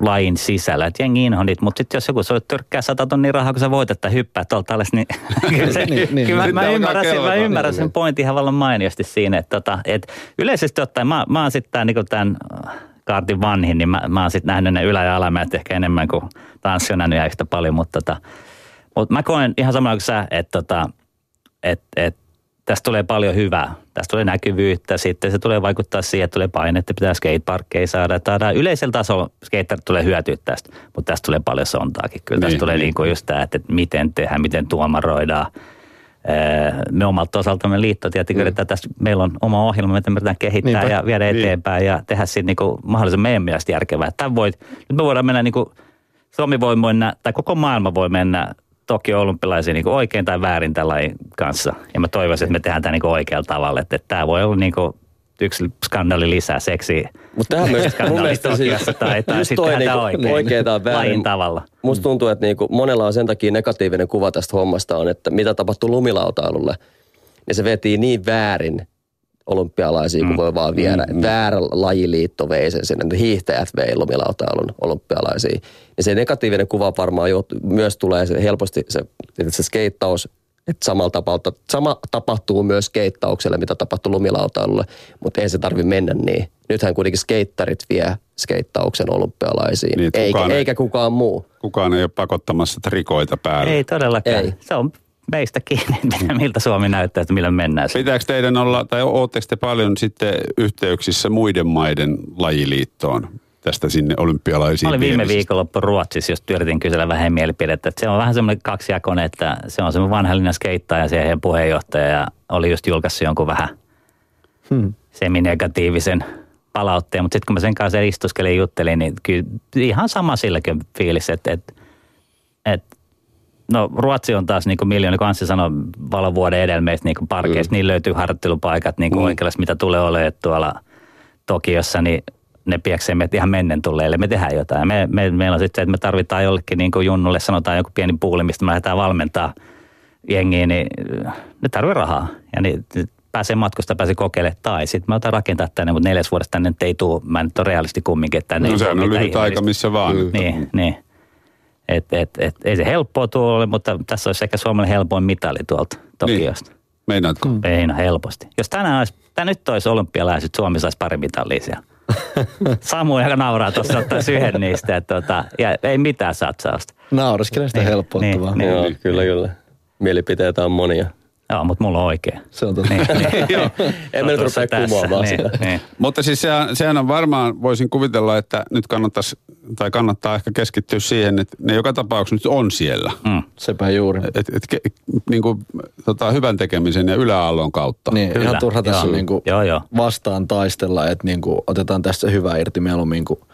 D: lajin sisällä. Että jengi inho niitä, mutta sitten jos joku sulle tyrkkää sata tonnia rahaa, kun sä voit, että hyppää tuolta alas, niin kyllä, se,
E: Niin, niin.
D: kyllä mä,
A: Sitten
D: mä,
A: alkaa
D: ymmärrän, sen, mä ymmärrän sen pointin ihan vallan mainiosti siinä. Että, tota, et yleisesti ottaen, mä, mä oon sitten tämän, niin tämän kaartin vanhin, niin mä, mä oon sitten nähnyt ne ylä- ja alamäät ehkä enemmän kuin tanssi on nähnyt yhtä paljon, mutta tota, mut mä koen ihan samalla kuin sä, että tota, et, et, tästä tulee paljon hyvää. Tästä tulee näkyvyyttä, sitten se tulee vaikuttaa siihen, että tulee paine, että pitää skateparkkeja saada. Saadaan yleisellä tasolla skater tulee hyötyä tästä, mutta tästä tulee paljon sontaakin. Kyllä tästä
A: Niin,
D: tulee
A: niin.
D: niin just tämä, että miten tehdään, miten tuomaroidaan. Ee, Me omalta osaltamme liitto tietenkin, että tästä meillä on oma ohjelma, mitä me yritetään kehittää
E: Niinpä.
D: ja viedä
A: Niin.
D: eteenpäin ja tehdä siitä niin kuin mahdollisimman meidän mielestä järkevää. Tämän voit, nyt me voidaan mennä niin kuin, Suomi voi mennä, tai koko maailma voi mennä Tokio olympialaisiin niin oikein tai väärin tällä kanssa. Ja mä toivoisin, että me tehdään tämä niin oikealla tavalla. Että, että tämä voi olla niin kuin yksi skandaali lisää seksiä.
C: Mutta tähän myös, mun
D: Skandaali
C: mielestä
D: Tokiossa
C: siis,
D: tai, tai
C: just
D: sitten
C: toi niinku
D: oikein.
C: oikein tai väärin.
D: Tavalla.
C: Musta tuntuu, että niinku monella on sen takia negatiivinen kuva tästä hommasta on, että mitä tapahtui lumilautailulle, niin se veti niin väärin olympialaisia kuin voi vaan viedä. Mm, Väärä lajiliitto vei sen sinne, että hiihtäjät vei lumilautailun olympialaisiin. Ja se negatiivinen kuva varmaan jo, myös tulee se helposti se, että se skeittaus, että samalla tapaa, sama tapahtuu myös skeittaukselle, mitä tapahtuu lumilautailulle, mutta ei se tarvi mennä niin. Nythän kuitenkin skeittarit vie skeittauksen olympialaisiin,
A: Niin,
C: eikä,
A: kukaan ei-
C: eikä kukaan muu.
A: Kukaan ei ole pakottamassa trikoita päälle.
D: Ei todellakaan.
C: Ei.
D: Se on meistä kiinni, että miltä Suomi näyttää, että millä mennään.
A: Pitääkö teidän olla, tai ootteko te paljon sitten yhteyksissä muiden maiden lajiliittoon tästä sinne olympialaisiin
D: Mä olin viime viikonloppu Ruotsissa, jos yritin kysellä vähän mielipidettä. Että se on vähän semmoinen kaksijakoinen, että se on semmoinen vanhallinen skeittaja ja siihen puheenjohtaja ja oli just julkaissut jonkun vähän
E: Hmm.
D: seminegatiivisen palautteen. Mutta sitten kun mä sen kanssa istuskelin ja juttelin, niin kyllä ihan sama silläkin fiilis, että, että, että No Ruotsi on taas niin kuin miljoona, niin kuin Anssi sanoi, valovuoden edelmeistä niin parkeista. Mm. Niin löytyy harjoittelupaikat niin kuin mm. oikeassa, mitä tulee olemaan tuolla Tokiossa, niin ne pieksee meitä ihan mennen tulleille. Me tehdään jotain. Me, me, meillä on sitten se, että me tarvitaan jollekin niin kuin junnulle, sanotaan joku pieni puuli, mistä me lähdetään valmentaa jengiä, niin ne tarvitsee rahaa. Ja niin, pääsee matkusta, pääsee kokeilemaan. Tai sitten mä otan rakentaa tänne, mutta neljäs vuodesta tänne ei tule. Mä nyt on realisti kumminkin, että tänne
A: No
D: ei
A: sehän on lyhyt aika missä vaan.
D: Niin, niin. Et, et, et, ei se helppoa tuo ole, mutta tässä olisi ehkä Suomelle helpoin mitali tuolta Tokiosta. Niin.
A: Meinaatko?
D: Ei no helposti. Jos tänään olisi, tää nyt olisi olympialaiset, Suomi saisi pari mitalia siellä. Samu joka nauraa tuossa ottaisi yhden niistä. Että, tota, ja ei mitään satsausta.
E: Nauriskele sitä
D: Niin,
E: helppoutta vaan.
D: niin.
C: Joo, kyllä, kyllä. Mielipiteitä on monia.
D: Joo, mutta mulla on oikein.
E: Se on totta.
D: Niin, niin.
A: Joo.
C: En me
D: Tuossa
C: rupea
D: tässä,
C: kumoamaan
D: niin,
C: sitä.
D: Niin.
A: Mutta siis sehän, sehän on varmaan, voisin kuvitella, että nyt kannattaisi, tai kannattaa ehkä keskittyä siihen, että ne joka tapauksessa nyt on siellä.
D: Mm.
E: Sepä juuri.
A: Et, et, ke, niin kuin, tota, hyvän tekemisen ja yläaallon kautta.
E: Niin,
D: Kyllä,
E: ihan turha tässä
D: joo.
E: niinku
D: Joo, joo.
E: vastaan taistella, että niinku otetaan tästä hyvää irti mieluummin, kun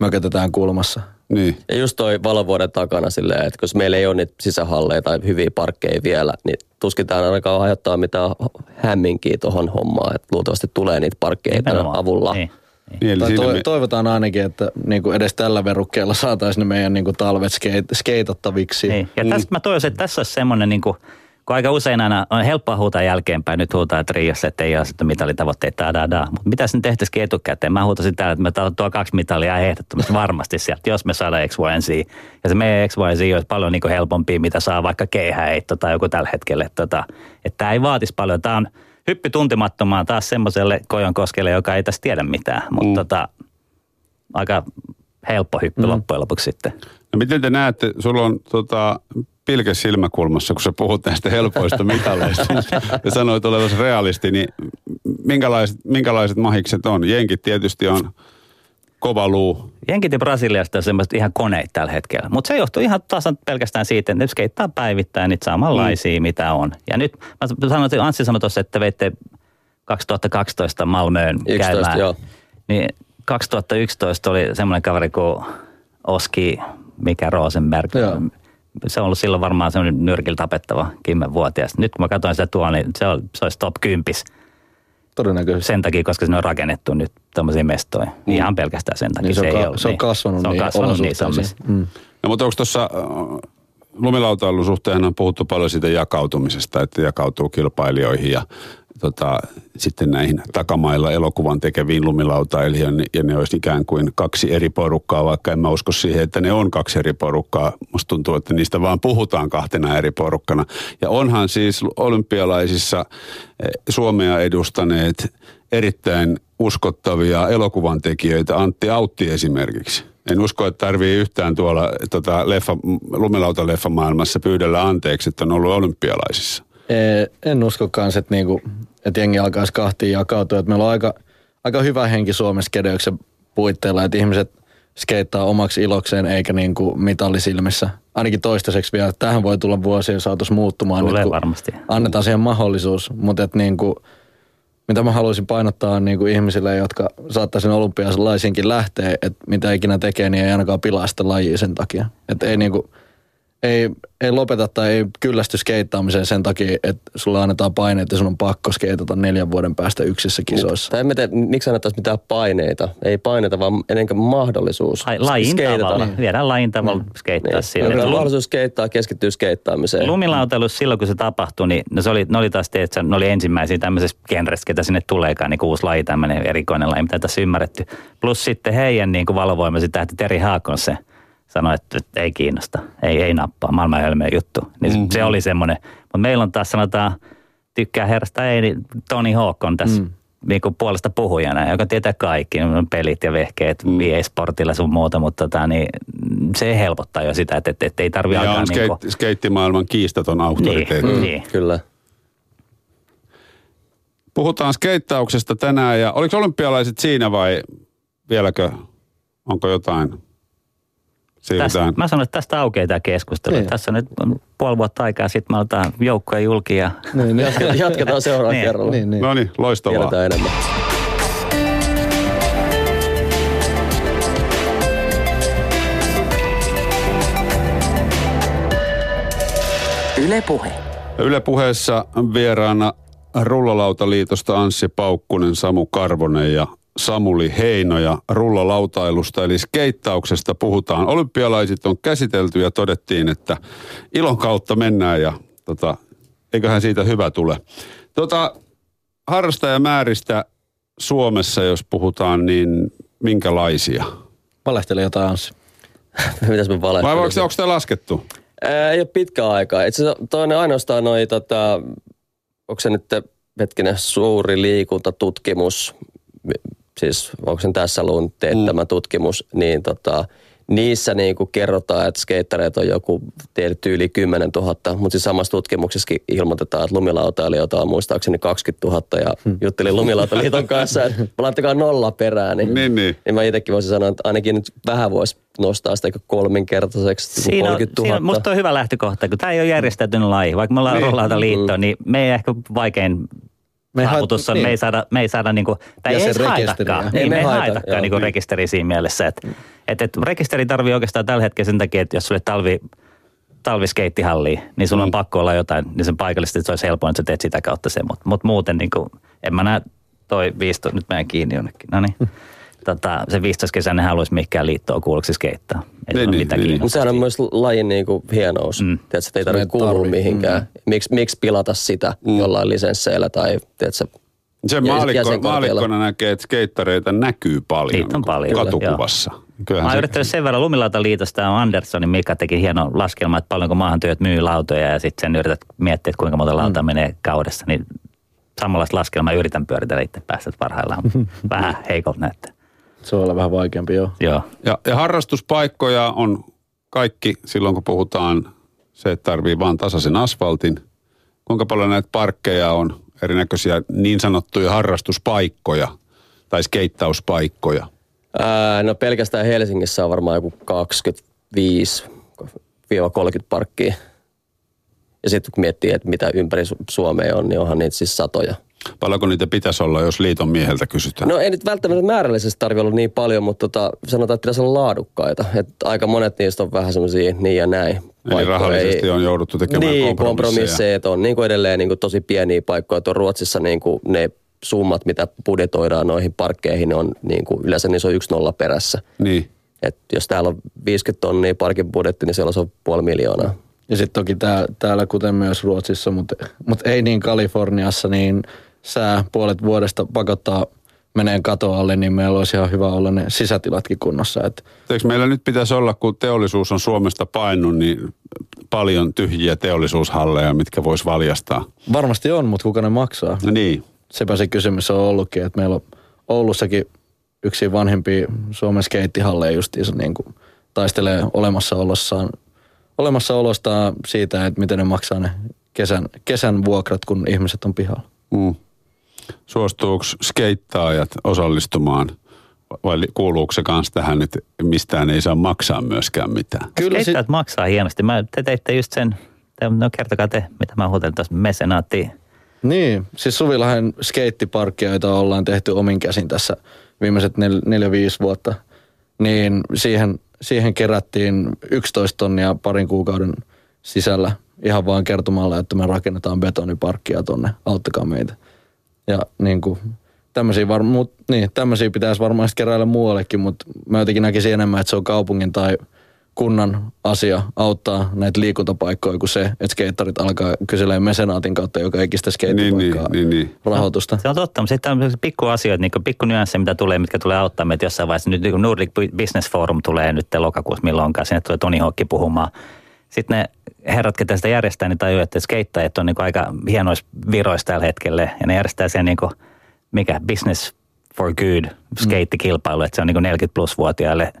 E: mökötetään kulmassa.
A: Niin.
C: Ja just toi valovuoden takana silleen, että jos meillä ei ole niitä sisähalleja tai hyviä parkkeja vielä, niin tuskin tämä ainakaan aiheuttaa mitään hämminkiä tuohon hommaan. Että luultavasti tulee niitä parkkeja tämän avulla.
D: Niin.
A: Niin, eli
E: Tai to,
A: me,
E: toivotaan ainakin, että niinku edes tällä verukkeella saataisiin ne meidän niinku talvet skate, skeitattaviksi.
D: Niin. Ja tästä mä toivoisin, että tässä olisi semmoinen, niin kuin, kun aika usein aina on helppoa huutaa jälkeenpäin, nyt huutaa Triossa, että ei ole sitten mitalitavoitteita, da, da, da. Mutta mitä sen tehtäisikin etukäteen? Mä huutasin täällä, että me tuo kaksi mitalia ehdottomasti varmasti sieltä, jos me saadaan X, Y, Z. Ja se meidän X, Y, Z olisi paljon niin kuin helpompia, mitä saa vaikka keihäheitto tai joku tällä hetkellä. Tota, että tämä ei vaatisi paljon. Tämä on hyppy tuntemattomaan taas semmoiselle Kojonkoskelle, joka ei tässä tiedä mitään. Mutta
A: Mm.
D: tota, aika helppo hyppy mm. loppujen lopuksi sitten.
A: no miten te näette, sulla on tota, pilke silmäkulmassa, kun sä puhut näistä helpoista mitaleista ja sanoit olevasi realisti, niin minkälaiset, minkälaiset mahikset on? Jenkit tietysti on kova luu.
D: Jenkit ja Brasiliasta on semmoista ihan koneita tällä hetkellä. Mutta se johtuu ihan tasan pelkästään siitä, että ne skeittaa päivittäin niitä samanlaisia, mm. mitä on. Ja nyt mä sanoin, että Anssi sanoi tuossa, että veitte 2012 Malmöön
C: 11,
D: käymään.
C: joo.
D: Niin 2011 oli semmoinen kaveri kuin Oski, mikä Rosenberg.
E: Joo.
D: Se on ollut silloin varmaan semmoinen nyrkillä tapettava kymmenvuotias. Nyt kun mä katsoin sitä tuolla, niin se, on, se olisi top 10
E: Todennäköisesti.
D: sen takia, koska sinne on rakennettu nyt tämmöisiä mestoja. Mm. Ihan pelkästään sen takia.
E: Niin se, on,
D: ei
E: ka-
D: ollut
E: se on
D: niin.
E: kasvanut,
D: se on
E: niin
D: kasvanut
E: olosuhteisiin.
D: hommissa.
E: Mm.
A: No mutta onko tuossa lumilautailun suhteen on puhuttu paljon siitä jakautumisesta, että jakautuu kilpailijoihin ja tota, sitten näihin takamailla elokuvan tekeviin lumilautailijoihin ja ne olisi ikään kuin kaksi eri porukkaa, vaikka en mä usko siihen, että ne on kaksi eri porukkaa. Musta tuntuu, että niistä vaan puhutaan kahtena eri porukkana. Ja onhan siis olympialaisissa eh, Suomea edustaneet erittäin uskottavia elokuvan tekijöitä, Antti Autti esimerkiksi. En usko, että tarvii yhtään tuolla tota, leffa, lumilautaleffa maailmassa pyydellä anteeksi, että on ollut olympialaisissa.
E: Ee, En usko kans, että, niinku, että jengi alkaisi kahtiin jakautua. Että meillä on aika, aika hyvä henki Suomessa kedeyksen puitteilla, että ihmiset skeittaa omaksi ilokseen eikä niinku mitallisilmissä. Ainakin toistaiseksi vielä. Tähän voi tulla vuosien saatossa muuttumaan.
D: Tulee
E: nyt,
D: varmasti.
E: Annetaan siihen mahdollisuus, mutta et niinku, mitä mä haluaisin painottaa on niinku ihmisille, jotka saattaa sen olympialaisiinkin lähteä, että mitä ikinä tekee, niin ei ainakaan pilaa sitä lajia sen takia. Että ei niinku, ei, ei lopeta tai ei kyllästy skeittaamiseen sen takia, että sulle annetaan paine, että sun on pakko skeitata neljän vuoden päästä yksissä kisoissa.
C: Tai en mä tiedä, miksi annettaisiin mitään paineita. Ei paineita, vaan ennen mahdollisuus.
D: Lai- Lajin
C: skeitata.
D: tavalla. Viedään lajin tavalla skeittaa
C: Niin.
D: siinä.
C: Niin. Mahdollisuus skeittaa, keskittyy skeittaamiseen.
D: Lumilautailussa silloin, kun se tapahtui, niin no se oli, ne oli taas että ne oli ensimmäisiä tämmöisestä genrestä, ketä sinne tuleekaan, niin uusi laji, tämmöinen erikoinen laji, mitä tässä ymmärretty. Plus sitten heidän niin valvoimasi tähti Teri Haakonse sanoi, että, että ei kiinnosta, ei, ei nappaa, maailman hölmöä juttu. Niin mm-hmm. se oli semmoinen. Mutta meillä on taas sanotaan, tykkää herrasta ei, niin Tony Hawk on tässä mm. niin kuin puolesta puhujana, joka tietää kaikki, niin pelit ja vehkeet, mm. e-sportilla sun muuta, mutta tota, niin, se helpottaa jo sitä, että, että, että ei tarvitse
A: Ja
D: alkaa
A: on
D: niin
A: skeitt, skeittimaailman kiistaton auktoriteetti.
D: niin,
A: Mm.
D: niin.
C: Kyllä.
A: Puhutaan skeittauksesta tänään ja oliko olympialaiset siinä vai vieläkö, onko jotain?
D: Tästä,
A: Siirrytään.
D: mä sanon, että tästä aukeaa tämä keskustelu.
E: Niin.
D: Tässä nyt on puoli vuotta aikaa, sitten me otetaan joukkoja julki ja
E: Niin, niin.
C: Jatketaan, jatketaan seuraavalla
D: Niin.
C: kerralla.
E: niin, niin.
A: No niin, loistavaa.
C: Tiedetään enemmän.
B: Yle Puhe.
A: Yle puheessa vieraana Rullalautaliitosta Anssi Paukkunen, Samu Karvonen ja Samuli Heino ja rullalautailusta eli skeittauksesta puhutaan. Olympialaiset on käsitelty ja todettiin, että ilon kautta mennään ja tota, eiköhän siitä hyvä tule. Tota, harrastajamääristä Suomessa, jos puhutaan, niin minkälaisia?
E: Valehtele jotain Anssi.
C: Mitäs me
A: Vai onko, onko tämä laskettu?
C: Ää, ei ole pitkä aikaa. Itse asiassa toinen ainoastaan noi, tota, onko se nyt hetkinen suuri liikuntatutkimus, siis onko se tässä luun teettämä mm. tutkimus, niin tota, niissä niin kuin kerrotaan, että skeittareita on joku tiedetty yli 10 000, mutta siis samassa tutkimuksessakin ilmoitetaan, että lumilautailijoita on muistaakseni 20 000 ja hmm. juttelin Lumilautaliiton kanssa, että laittakaa nolla perään. Niin,
A: Niin, niin.
C: niin mä itsekin voisin sanoa, että ainakin nyt vähän voisi nostaa sitä kolminkertaiseksi, joku
D: siinä on,
C: 30 000.
D: siinä, musta on hyvä lähtökohta, kun tämä ei ole järjestäytynyt laji. Vaikka me ollaan
A: Niin.
D: niin. liitto, niin me ei ehkä vaikein
E: Me
D: on,
E: haet-
D: me ei
E: niin.
D: saada, me ei saada niinku, tai ei edes
E: sen rekisteriä.
D: haitakaan.
C: Ei
D: Niin,
C: me
D: ei
C: haeta,
D: haitakaan
C: joo.
D: niinku
A: Niin.
D: rekisteri siinä mielessä. Että et, et rekisteri tarvii oikeastaan tällä hetkellä sen takia, että jos sulle talvi, talviskeittihalliin, niin sulla on pakko olla jotain, niin sen paikallisesti se olisi helpoin, että sä teet sitä kautta sen. Mutta mut muuten niin kuin, en mä näe toi 15, nyt mä en kiinni jonnekin. No niin. Tota, se 15 kesänä haluaisi mihinkään liittoon kuuluksi skeittaa. Ei
A: Niin,
D: niin,
A: niin,
D: mitään
A: niin.
C: Mutta sehän on myös lajin niinku hienous. Mm.
D: Mm.
C: Tiedätkö, että ei
E: Se
C: tarvitse kuulua
E: tarvii.
C: mihinkään. Mm. Miksi, miksi pilata sitä mm. jollain lisensseillä tai tiedätkö,
A: Se maalikko, maalikkona näkee, että skeittareita näkyy paljon,
D: Niitä on paljon,
A: katukuvassa. Kyllähän
D: Mä yrittänyt sen verran Lumilautaliitosta on Anderssonin Mika teki hieno laskelma, että paljonko maahantyöt myy lautoja ja sitten sen yrität miettiä, että kuinka monta lautaa mm. menee kaudessa. Niin samanlaista laskelmaa yritän pyöritellä itse päästä parhaillaan. Vähän heikolta näyttää.
E: Se olla vähän vaikeampi, joo.
D: Joo.
A: Ja, ja harrastuspaikkoja on kaikki silloin, kun puhutaan se, että tarvii vaan tasaisen asfaltin. Kuinka paljon näitä parkkeja on, erinäköisiä niin sanottuja harrastuspaikkoja tai skeittauspaikkoja?
C: Ää, no pelkästään Helsingissä on varmaan joku 25-30 parkkia. Ja sitten kun miettii, että mitä ympäri Su- Suomea on, niin onhan niitä siis satoja.
A: Paljonko niitä pitäisi olla, jos liiton mieheltä kysytään?
C: No ei nyt välttämättä määrällisesti tarvitse olla niin paljon, mutta tota, sanotaan, että pitäisi olla laadukkaita. Et aika monet niistä on vähän semmoisia niin ja näin.
A: Eli rahallisesti
C: ei-
A: on jouduttu tekemään
C: niin,
A: kompromisseja.
C: kompromisseja. että on niin kuin edelleen niin kuin tosi pieniä paikkoja. Tuon Ruotsissa niin kuin ne summat, mitä budjetoidaan noihin parkkeihin, ne on niin kuin, yleensä niissä on yksi nolla perässä.
A: Niin.
C: Et jos täällä on 50 tonnia parkin budjetti, niin siellä on se on puoli miljoonaa.
E: Ja sitten toki tää, täällä, kuten myös Ruotsissa, mutta, mutta ei niin Kaliforniassa, niin sää puolet vuodesta pakottaa meneen kato alle, niin meillä olisi ihan hyvä olla ne sisätilatkin kunnossa. Et
A: Eikö meillä nyt pitäisi olla, kun teollisuus on Suomesta painut, niin paljon tyhjiä teollisuushalleja, mitkä vois valjastaa?
E: varmasti on, mutta kuka ne maksaa?
A: No niin.
E: Sepä se kysymys on ollutkin, että meillä on Oulussakin yksi vanhempi Suomen skeittihalleja justiinsa niin kuin taistelee olemassaolossaan, olemassaolostaan siitä, että miten ne maksaa ne kesän, kesän vuokrat, kun ihmiset on pihalla.
A: Mm. Suostuuko skeittaajat osallistumaan vai kuuluuko se kanssa tähän, että mistään ei saa maksaa myöskään mitään?
E: Kyllä, sit,
D: maksaa hienosti. Mä, te teitte just sen, te, no kertokaa te, mitä mä huutelin tuossa mesenaattiin.
E: niin, siis Suvilahden skeittiparkkia, joita ollaan tehty omin käsin tässä viimeiset nel, neljä, viisi vuotta, niin siihen, siihen kerättiin 11 tonnia parin kuukauden sisällä ihan vaan kertomalla, että me rakennetaan betoniparkkia tonne, auttakaa meitä. Ja niin kuin, tämmöisiä, varm- mut, niin, tämmöisiä pitäisi varmaan keräillä muuallekin, mutta mä jotenkin näkisin enemmän, että se on kaupungin tai kunnan asia auttaa näitä liikuntapaikkoja kuin se, että skeittarit alkaa kyselemään mesenaatin kautta joka ikistä
A: Niin, niin,
E: skeittipaikkaa
A: niin, niin.
E: rahoitusta.
D: Se on totta, mutta sitten on pikku asioita, niin pikku nyansseja, mitä tulee, mitkä tulee auttaa meitä jossain vaiheessa. Nyt niin Nordic Business Forum tulee nyt lokakuussa milloinkaan, sinne tulee Toni Hokki puhumaan. Sitten ne herrat, ketä sitä järjestää, niin tajuu, että skeittajat on niin aika hienoissa viroissa tällä hetkellä. Ja ne järjestää sen niin kuin, mikä, business for good skeittikilpailu, että se on niin 40 plus vuotiaille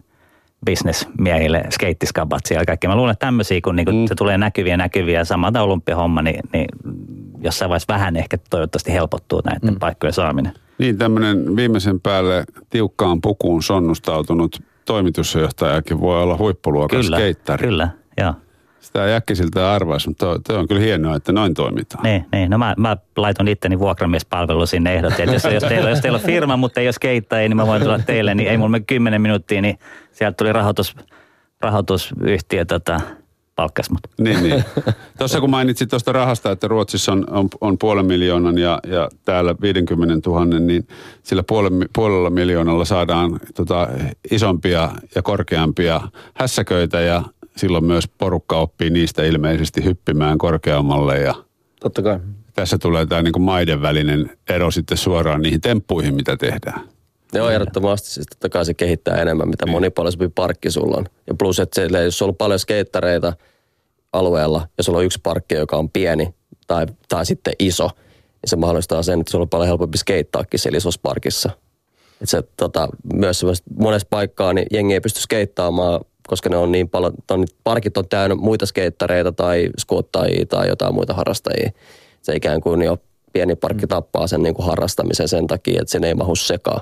D: bisnesmiehille skeittiskabat siellä kaikki. Mä luulen, että tämmöisiä, kun niinku se tulee näkyviä näkyviä, samalta olympiahomma, niin, niin jossain vaiheessa vähän ehkä toivottavasti helpottuu näiden mm. paikkojen saaminen.
A: Niin tämmöinen viimeisen päälle tiukkaan pukuun sonnustautunut toimitusjohtajakin voi olla huippuluokan
D: Kyllä,
A: skeittari.
D: kyllä, joo.
A: Sitä ei äkkisiltä arvaisi, mutta toi, on kyllä hienoa, että noin toimitaan.
D: Niin, niin. No mä, mä laitoin itteni vuokramiespalvelu sinne ehdotin, että jos, jos, teillä, jos teillä on firma, mutta ei ole skeittajia, niin mä voin tulla teille, niin ei mulla mene 10 minuuttia, niin sieltä tuli rahoitus, rahoitusyhtiö tota, palkkas mut.
A: Niin, niin. Tuossa kun mainitsit tuosta rahasta, että Ruotsissa on, on, on puolen miljoonan ja, ja täällä 50 000, niin sillä puolen, puolella miljoonalla saadaan tota, isompia ja korkeampia hässäköitä ja silloin myös porukka oppii niistä ilmeisesti hyppimään korkeammalle ja
E: Totta kai.
A: tässä tulee tämä niin maiden välinen ero sitten suoraan niihin temppuihin, mitä tehdään.
C: Ne on ehdottomasti, siis totta kai se kehittää enemmän, mitä monipuolisempi parkki sulla on. Ja plus, että se, jos sulla on paljon skeittareita alueella ja sulla on yksi parkki, joka on pieni tai, tai sitten iso, niin se mahdollistaa sen, että sulla on paljon helpompi skeittaakin siellä isossa parkissa. Et se, tota, myös monessa paikkaa niin jengi ei pysty skeittaamaan, koska ne on niin paljon, on, parkit on täynnä muita skeittareita tai skuottajia tai jotain muita harrastajia. Se ikään kuin jo pieni parkki tappaa sen niin kuin harrastamisen sen takia, että sen ei mahu sekaan.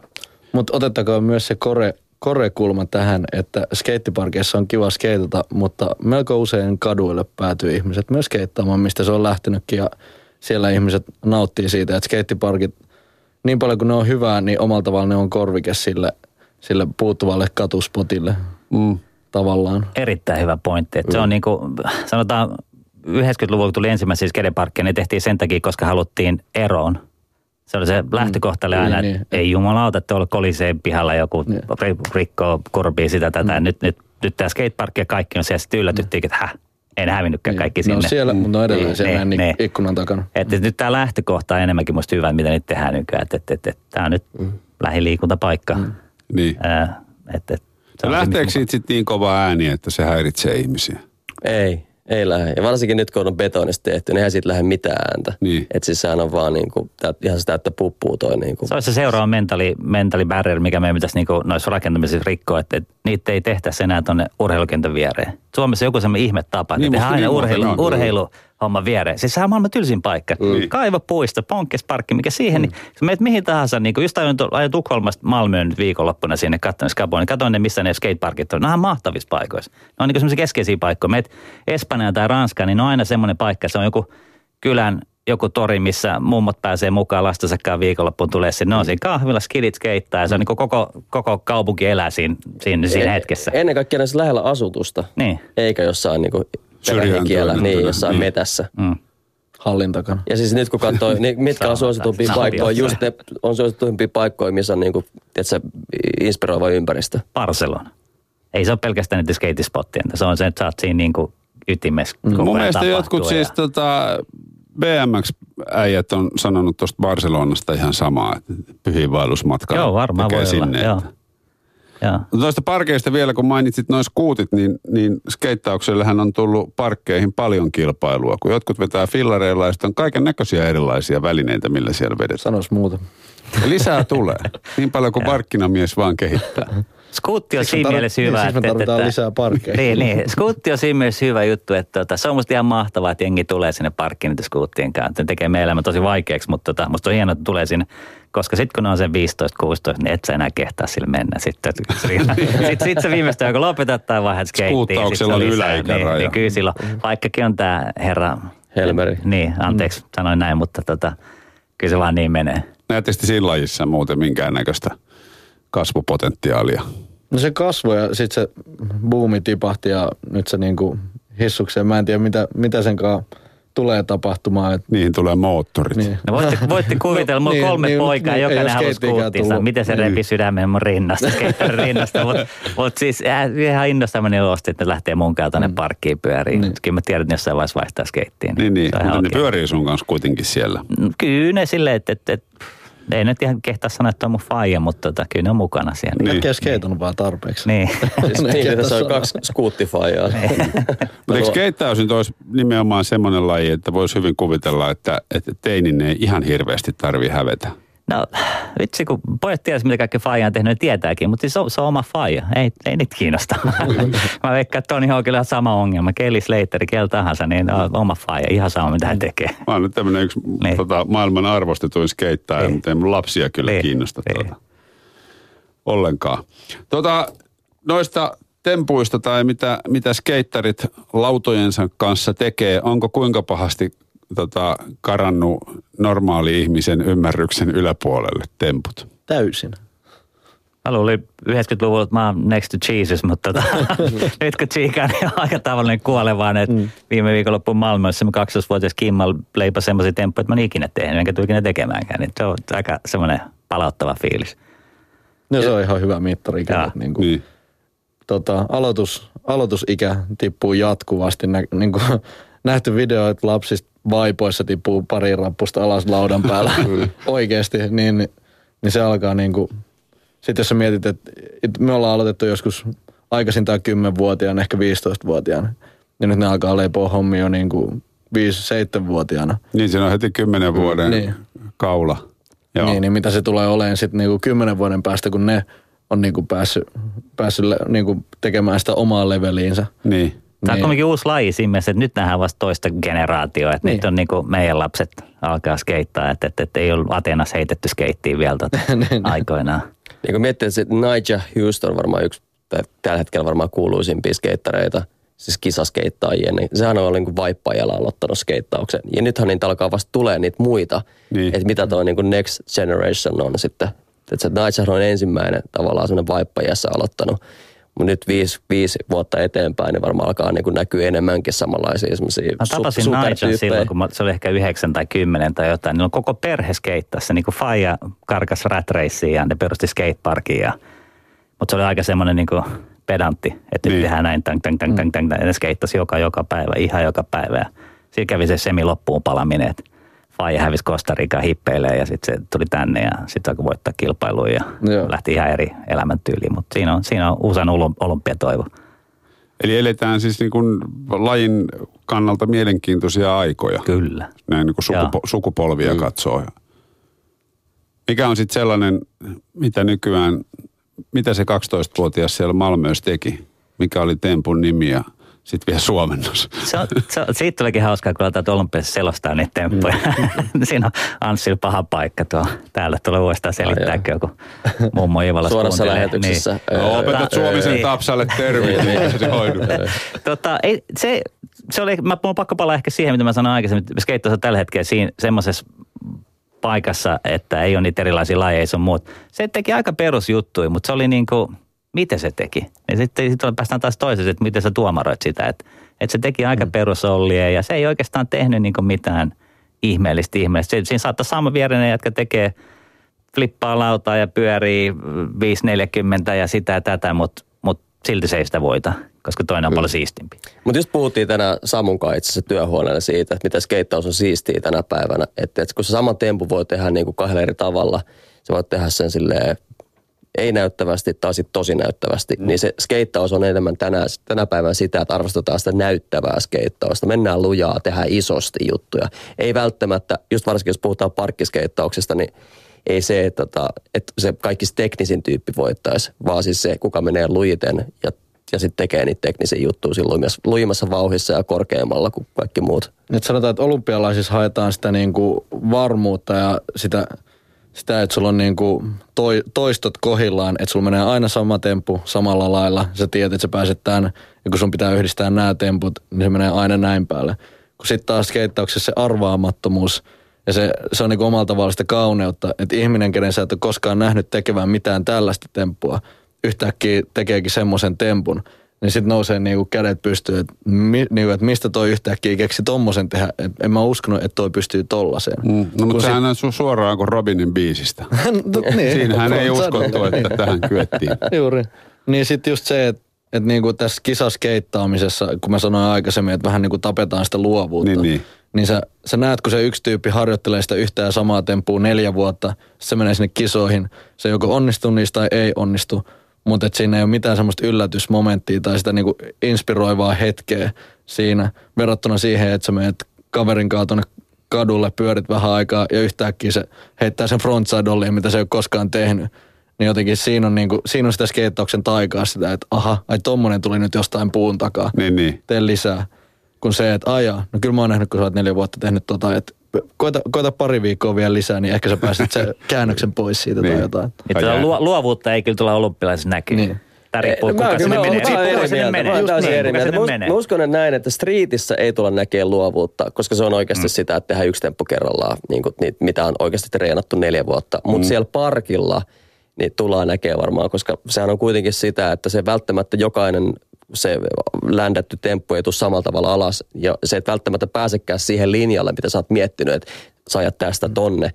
E: Mutta otettakoon myös se kore, korekulma tähän, että skeittiparkeissa on kiva skeitata, mutta melko usein kaduille päätyy ihmiset myös skeittaamaan, mistä se on lähtenytkin. Ja siellä ihmiset nauttii siitä, että skeittiparkit, niin paljon kuin ne on hyvää, niin omalla tavalla ne on korvike sille, sille puuttuvalle katuspotille
A: Mm.
E: Tavallaan.
D: Erittäin hyvä pointti. Että se on niin kuin, sanotaan 90-luvulla kun tuli ensimmäisiä skedeparkkeja, ne tehtiin sen takia, koska haluttiin eroon. Se oli se lähtökohta, oli aina,
E: Niin,
D: että
E: niin.
D: ei jumalauta, että tuolla koliseen pihalla joku
E: Niin.
D: ri- rikkoo korbii sitä tätä. Nyt, nyt, nyt tämä skateparkki ja kaikki on siellä. Sitten yllätyttiin, että häh, en hävinnytkään kaikki
E: ne
D: sinne.
E: on siellä, mutta edelleen
D: Niin,
E: siellä
D: niin,
E: niin,
D: niin.
E: ikkunan takana.
D: Että nyt tämä lähtökohta on enemmänkin musta hyvä, mitä nyt tehdään nykyään. Että et, et, et, tämä on nyt lähiliikuntapaikka. Mm.
A: Niin.
D: Ää, et, et, se
A: Lähteekö siitä sitten niin kova ääni, että se häiritsee ihmisiä?
C: Ei, ei lähde. Ja varsinkin nyt, kun on betonista tehty, niin eihän siitä lähde mitään ääntä.
A: Niin.
C: Että siis sehän on vaan niin kuin, ihan sitä, että puppuu toi niin kuin.
D: Se olisi se seuraava mentali, mentali barrier, mikä meidän pitäisi niinku noissa rakentamisissa rikkoa, että, että niitä ei tehtäisi enää tuonne urheilukentän viereen. Suomessa joku semmoinen ihme tapa,
A: Niin,
D: että tehdään aina
A: niin
D: urheilu, urheiluhomma viereen. Siis sehän on maailman tylsin paikka. Mm. Kaivopuisto, Ponkkesparkki, mikä siihen, mm. niin jos meet mihin tahansa, niin kuin just ajoin, ajoin Tukholmasta Malmöön nyt viikonloppuna sinne katsoin Skaboon, niin katsoin ne, missä ne skateparkit on. Ne on mahtavissa paikoissa. Ne on niin semmoisia keskeisiä paikkoja. Meet Espanjaan tai Ranskaan, niin ne on aina semmoinen paikka, se on joku kylän joku tori, missä mummot pääsee mukaan lastensakaan viikonloppuun tulee sinne. Ne on siinä kahvilla, skidit skeittää ja se on niin koko, koko kaupunki elää siinä, siinä, siinä hetkessä.
C: Ennen kaikkea näissä lähellä asutusta,
D: Niin.
C: eikä jossain niin
A: Syrjään
C: kielä, niin, jossain
A: niin.
C: metässä.
D: Mm.
E: Hallin takana.
C: Ja siis nyt kun katsoo, niin mitkä on suosituimpia paikkoja, just ne on suosituimpia paikkoja, missä on niin kuin, tiedätkö, inspiroiva ympäristö.
D: Barcelona. Ei se ole pelkästään niitä skeitispottien. Se on se, että sä oot siinä niin kuin ytimessä
A: Mm. Mun mielestä jotkut
D: ja-
A: siis tota, BMX-äijät on sanonut tuosta Barcelonasta ihan samaa, että pyhiinvaellusmatka
D: Joo, varmaan voi
A: sinne.
D: olla. Joo.
A: Että-
D: Joo.
A: No Tuosta parkeista vielä, kun mainitsit noin skuutit, niin, niin skeittauksellehän on tullut parkkeihin paljon kilpailua. Kun jotkut vetää fillareilla ja sitten on kaiken näköisiä erilaisia välineitä, millä siellä vedetään.
E: Sanois muuta.
A: Ja lisää tulee. Niin paljon kuin markkinamies vaan kehittää.
D: Skuutti on
E: me
D: siinä
E: tar-
D: mielessä
E: niin,
D: hyvä.
E: siksi me tarvitaan lisää parkkeja.
D: Niin, niin. Skuutti on siinä mielessä hyvä juttu, että tota, se on musta ihan mahtavaa, että jengi tulee sinne parkkiin niiden skuuttien kanssa. Ne tekee meidän elämä tosi vaikeaksi, mutta tota, musta on hienoa, että tulee sinne, koska sitten kun ne on sen 15-16, niin et sä enää kehtaa sillä mennä. Sitten sit, sit se viimeistään, kun lopetat tai vaihdat skeittiin.
A: Skuuttauksella on yläikäraja.
D: Niin, niin kyllä silloin, vaikkakin on tämä herra...
C: Helmeri.
D: Niin, anteeksi, sanoin näin, mutta tota, kyllä se vaan niin menee.
A: Sitten siinä lajissa muuten minkäännäköistä kasvupotentiaalia.
E: No se kasvoi ja sitten se buumi tipahti ja nyt se niinku hissukseen. Mä en tiedä mitä, mitä sen kanssa tulee tapahtumaan. Et,
A: Niihin tulee moottorit.
E: niin.
D: No voitte, voitte kuvitella, mulla on
E: Niin,
D: kolme
E: niin,
D: poikaa,
E: niin,
D: jokainen skuuttinsa.
E: tullut.
D: Miten se
A: Niin.
D: repi sydämen mun rinnasta, rinnasta. Mutta mut siis äh, ihan innosta meni ulos, että ne lähtee mun kanssa tonne parkkiin pyöriin.
E: Niin.
D: Kyllä mä tiedän, että ne jossain vaiheessa vaihtaa skeittiin.
A: Niin, niin. Mutta ne pyörii sun kanssa kuitenkin siellä.
D: No, Kyllä ne silleen, että, että, että ei nyt ihan kehtaa sanoa, että on mun faija, mutta tota, kyllä ne on mukana siellä.
A: Niin.
E: Äkkiä skeitonut vaan tarpeeksi.
D: Niin.
C: Siis
E: Ne
C: niin, tässä on
E: sanoa.
C: kaksi skuuttifaijaa.
A: Mutta eikö skeittaus nyt olisi nimenomaan semmoinen laji, että voisi hyvin kuvitella, että, että teinin ei ihan hirveästi tarvi hävetä.
D: No vitsi, kun pojat tiedät, mitä kaikki faija on tehnyt, ne tietääkin, mutta siis se on, se on oma faija. Ei, ei niitä kiinnosta. Mä veikkaan, että Toni on kyllä sama ongelma. Kelly Slater, kel tahansa, niin on oma faija. Ihan sama, mitä hän tekee.
A: Mä oon nyt tämmöinen yksi
D: Niin.
A: tota, maailman arvostetuin skeittaja,
D: Niin.
A: mutta ei mun lapsia kyllä
D: Niin.
A: kiinnosta
D: Niin.
A: tuota, ollenkaan. Tota, noista tempuista tai mitä, mitä skeittarit lautojensa kanssa tekee, onko kuinka pahasti tota, karannut normaali ihmisen ymmärryksen yläpuolelle temput?
E: Täysin.
D: Mä luulin 90-luvulla, että mä oon next to Jesus, mutta tota, nyt kun Chica niin on aika tavallinen kuolevaan, että mm. viime viikonloppuun Malmössä me 12-vuotias Kimmal leipä semmoisia temppuja, että mä en ikinä tehnyt, enkä tule ikinä tekemäänkään. Niin se on aika semmoinen palauttava fiilis.
E: No se on ihan hyvä mittari. että Niin kuin,
A: Niin.
E: tota, aloitus, aloitusikä tippuu jatkuvasti. Nä, niin kuin, nähty video, että lapsista vaipoissa tippuu pari rappusta alas laudan päällä oikeasti, niin, niin se alkaa niin kuin, sitten jos sä mietit, että, me ollaan aloitettu joskus aikaisintaan 10-vuotiaana, ehkä 15-vuotiaana, niin nyt ne alkaa leipoa hommia jo niin kuin 5-7-vuotiaana.
A: Niin, siinä on heti kymmenen vuoden
E: Niin.
A: kaula. Joo.
E: Niin, niin mitä se tulee olemaan sitten niinku kymmenen vuoden päästä, kun ne on niinku päässyt, päässyt le- niinku tekemään sitä omaa leveliinsä.
A: niin.
D: Tämä on
E: Niin.
D: kuitenkin uusi laji siinä mielessä, että nyt nähdään vasta toista generaatioa. Että
E: Niin.
D: nyt on niin kuin meidän lapset alkaa skeittaa, että, että, että ei ollut Ateenassa heitetty skeittiin vielä
E: Niin.
D: aikoinaan.
C: Niin kun miettii, että se Nigel Houston on varmaan yksi, tai tällä hetkellä varmaan kuuluisimpia skeittareita, siis kisaskeittaajia, niin sehän on niin kuin vaippaajalla aloittanut skeittauksen. Ja nythän niitä alkaa vasta tulee niitä muita,
A: Niin.
C: että mitä toi niin next generation on sitten. Että se Nigel on ensimmäinen tavallaan sellainen vaippajassa aloittanut. Mutta nyt viisi, viisi vuotta eteenpäin, niin varmaan alkaa niin näkyä enemmänkin samanlaisia semmoisia
D: Mä tapasin Nigel silloin, kun mä, se oli ehkä yhdeksän tai kymmenen tai jotain. Niillä on koko perhe skeittasi. Niin kuin Faija karkas rat ja ne perusti skateparkin. Ja, mutta se oli aika semmoinen niin pedantti, että
A: Niin.
D: niin. tehdään näin, tang, tang, tang, tang, tang, tang. Ja ne skeittasi joka, joka päivä, ihan joka päivä. Ja siinä kävi se semi loppuun palaminen, että Faija hävisi Kostarikaan hippeilee ja sitten se tuli tänne ja sitten alkoi voittaa kilpailuja ja
E: Joo.
D: lähti ihan eri elämäntyyliin. Mutta siinä on, siinä on usan olympiatoivo.
A: Eli eletään siis niin kuin lajin kannalta mielenkiintoisia aikoja.
D: Kyllä.
A: Näin niin kuin sukupo-
D: Joo.
A: sukupolvia mm. katsoo. Mikä on sitten sellainen, mitä nykyään, mitä se 12-vuotias siellä Malmössä teki? Mikä oli Tempun nimi ja sitten vielä suomennos.
D: Se on, se on, siitä tulikin hauskaa, kun aletaan olympiassa selostaa niitä temppuja. Mm. Siinä on Anssilla paha paikka tuo. Täällä tulee uudestaan selittääkö joku mummo Ivalassa
C: Suorassa lähetyksessä.
A: Niin. No, opetat Suomisen
D: niin.
A: Tapsalle terviä, niin se hoidu.
D: tota, ei, se, se oli, mä, mun on pakko palaa ehkä siihen, mitä mä sanoin aikaisemmin, että skeittaus on tällä hetkellä siinä semmoisessa paikassa, että ei ole niitä erilaisia lajeja sun muut. Se teki aika perusjuttuja, mutta se oli niin kuin, miten se teki. Ja sitten sit päästään taas toiseen, että miten sä tuomaroit sitä. Että, että se teki aika mm. perusollia ja se ei oikeastaan tehnyt niin kuin mitään ihmeellistä ihmeellistä. Siinä saattaa sama vierinen jätkä tekee flippaa lautaa ja pyörii 540 ja sitä ja tätä, mutta mut silti se ei sitä voita, koska toinen on paljon siistimpi.
C: Mutta just puhuttiin tänään Samun kanssa itse asiassa työhuoneella siitä, että miten skeittaus on siistiä tänä päivänä. Että et kun se sama tempu voi tehdä niin kuin kahdella eri tavalla, se voi tehdä sen silleen ei näyttävästi tai sitten tosi näyttävästi, mm. niin se skeittaus on enemmän tänä, tänä päivänä sitä, että arvostetaan sitä näyttävää skeittausta. Mennään lujaa, tehdään isosti juttuja. Ei välttämättä, just varsinkin jos puhutaan parkkiskeittauksesta, niin ei se, että, tota, että se kaikki teknisin tyyppi voittaisi, vaan siis se, kuka menee lujiten ja, ja sitten tekee niitä teknisiä juttuja silloin myös lujimassa vauhissa ja korkeammalla kuin kaikki muut.
E: Nyt sanotaan, että olympialaisissa haetaan sitä niin kuin varmuutta ja sitä, sitä että sulla on niin kuin toi, toistot kohillaan, että sulla menee aina sama tempu samalla lailla. Sä tiedät, että sä pääset tänne ja kun sun pitää yhdistää nämä temput, niin se menee aina näin päälle. Kun sitten taas skeittauksessa se arvaamattomuus – ja se, se on niin omalla tavalla sitä kauneutta, että ihminen, kenen sä et ole koskaan nähnyt tekevän mitään tällaista temppua, yhtäkkiä tekeekin semmoisen tempun, niin sitten nousee niinku kädet pystyyn, että, mi, niinku, että mistä toi yhtäkkiä keksi tommosen tehdä. Et en mä uskonut, että toi pystyy tollaseen.
A: Mm, no mutta sehän sit... on suoraan kuin Robinin biisistä. no, niin, Siinähän ei uskottu, että tähän kyettiin.
E: Juuri. Niin sitten just se, että että niinku tässä kisaskeittaamisessa, kun mä sanoin aikaisemmin, että vähän niinku tapetaan sitä luovuutta.
A: Niin, niin
E: niin sä, sä näet, kun se yksi tyyppi harjoittelee sitä yhtä ja samaa tempua neljä vuotta, se menee sinne kisoihin, se joko onnistuu niistä tai ei onnistu, mutta siinä ei ole mitään semmoista yllätysmomenttia tai sitä niinku inspiroivaa hetkeä siinä verrattuna siihen, että sä menet kaverin kanssa tuonne kadulle, pyörit vähän aikaa ja yhtäkkiä se heittää sen frontside mitä se ei ole koskaan tehnyt. Niin jotenkin siinä on, niinku, siinä on sitä skeittauksen taikaa sitä, että aha, ai tommonen tuli nyt jostain puun takaa.
A: Niin, niin.
E: Tee lisää kuin se, että ajaa. No kyllä mä oon nähnyt, kun sä oot neljä vuotta tehnyt tota, että koita, koita pari viikkoa vielä lisää, niin ehkä sä pääset sen käännöksen pois siitä niin. tai jotain.
D: Että luo, luovuutta ei kyllä tulla olympialaisessa näkyy. Niin. Tämä riippuu, kuka
C: mä,
D: sinne
C: mä,
D: menee.
C: Mä,
D: kuka
C: sinne menee. Mä, Just niin, kuka sinne menee. Mä uskon että näin, että streetissä ei tulla näkemään luovuutta, koska se on oikeasti mm. sitä, että tehdään yksi temppu kerrallaan, niin kuin, niitä, mitä on oikeasti treenattu neljä vuotta. Mutta mm. siellä parkilla niin tullaan näkemään varmaan, koska sehän on kuitenkin sitä, että se välttämättä jokainen se ländätty temppu ei tule samalla tavalla alas. Ja se et välttämättä pääsekään siihen linjalle, mitä sä oot miettinyt, että sä ajat tästä tonne.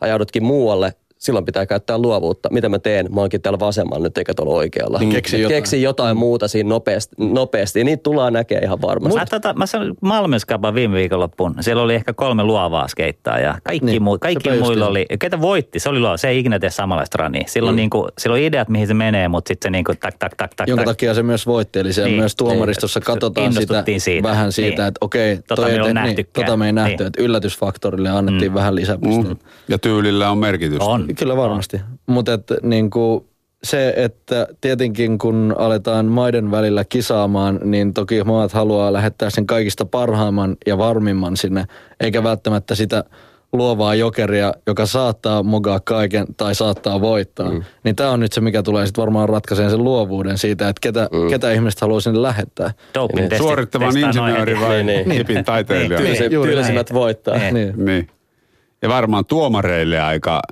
C: Ajaudutkin muualle, silloin pitää käyttää luovuutta. Mitä mä teen? Mä oonkin täällä vasemmalla nyt eikä tuolla oikealla.
E: Niin keksi jotain.
C: Keksi jotain muuta siinä nopeasti. nopeasti. Ja niitä tullaan näkemään ihan varmasti.
D: Mä, tota, mä sanoin Malmöskapa viime viikonloppuun. Siellä oli ehkä kolme luovaa skeittaa ja kaikki, niin, muu, kaikki muilla oli. Ketä voitti? Se oli luova. Se ei ikinä tee samanlaista rania. Silloin, mm. niinku, silloin ideat, mihin se menee, mutta sitten se niinku tak, tak, tak, tak.
E: Jonka tak. takia se myös voitti. Eli se niin. myös tuomaristossa katsotaan sitä, siitä. vähän siitä, niin. että okei, tota, toi me, niin, tota me ei nähty. Niin. Että yllätysfaktorille annettiin mm. vähän lisäpisteitä. Mm.
A: Ja tyylillä on merkitystä.
E: On. Kyllä varmasti. Mutta niin se, että tietenkin kun aletaan maiden välillä kisaamaan, niin toki maat haluaa lähettää sen kaikista parhaimman ja varmimman sinne, eikä välttämättä sitä luovaa jokeria, joka saattaa mogaa kaiken tai saattaa voittaa. Mm. Niin tämä on nyt se, mikä tulee sitten varmaan ratkaiseen sen luovuuden siitä, että ketä, mm. ketä ihmiset haluaa sinne lähettää.
A: Niin. Suorittavan insinööri vai niin, niin. hipin taiteilija?
C: Niin, niin. Tylsimmät voittaa.
A: Niin. niin. niin. Ja varmaan tuomareille aika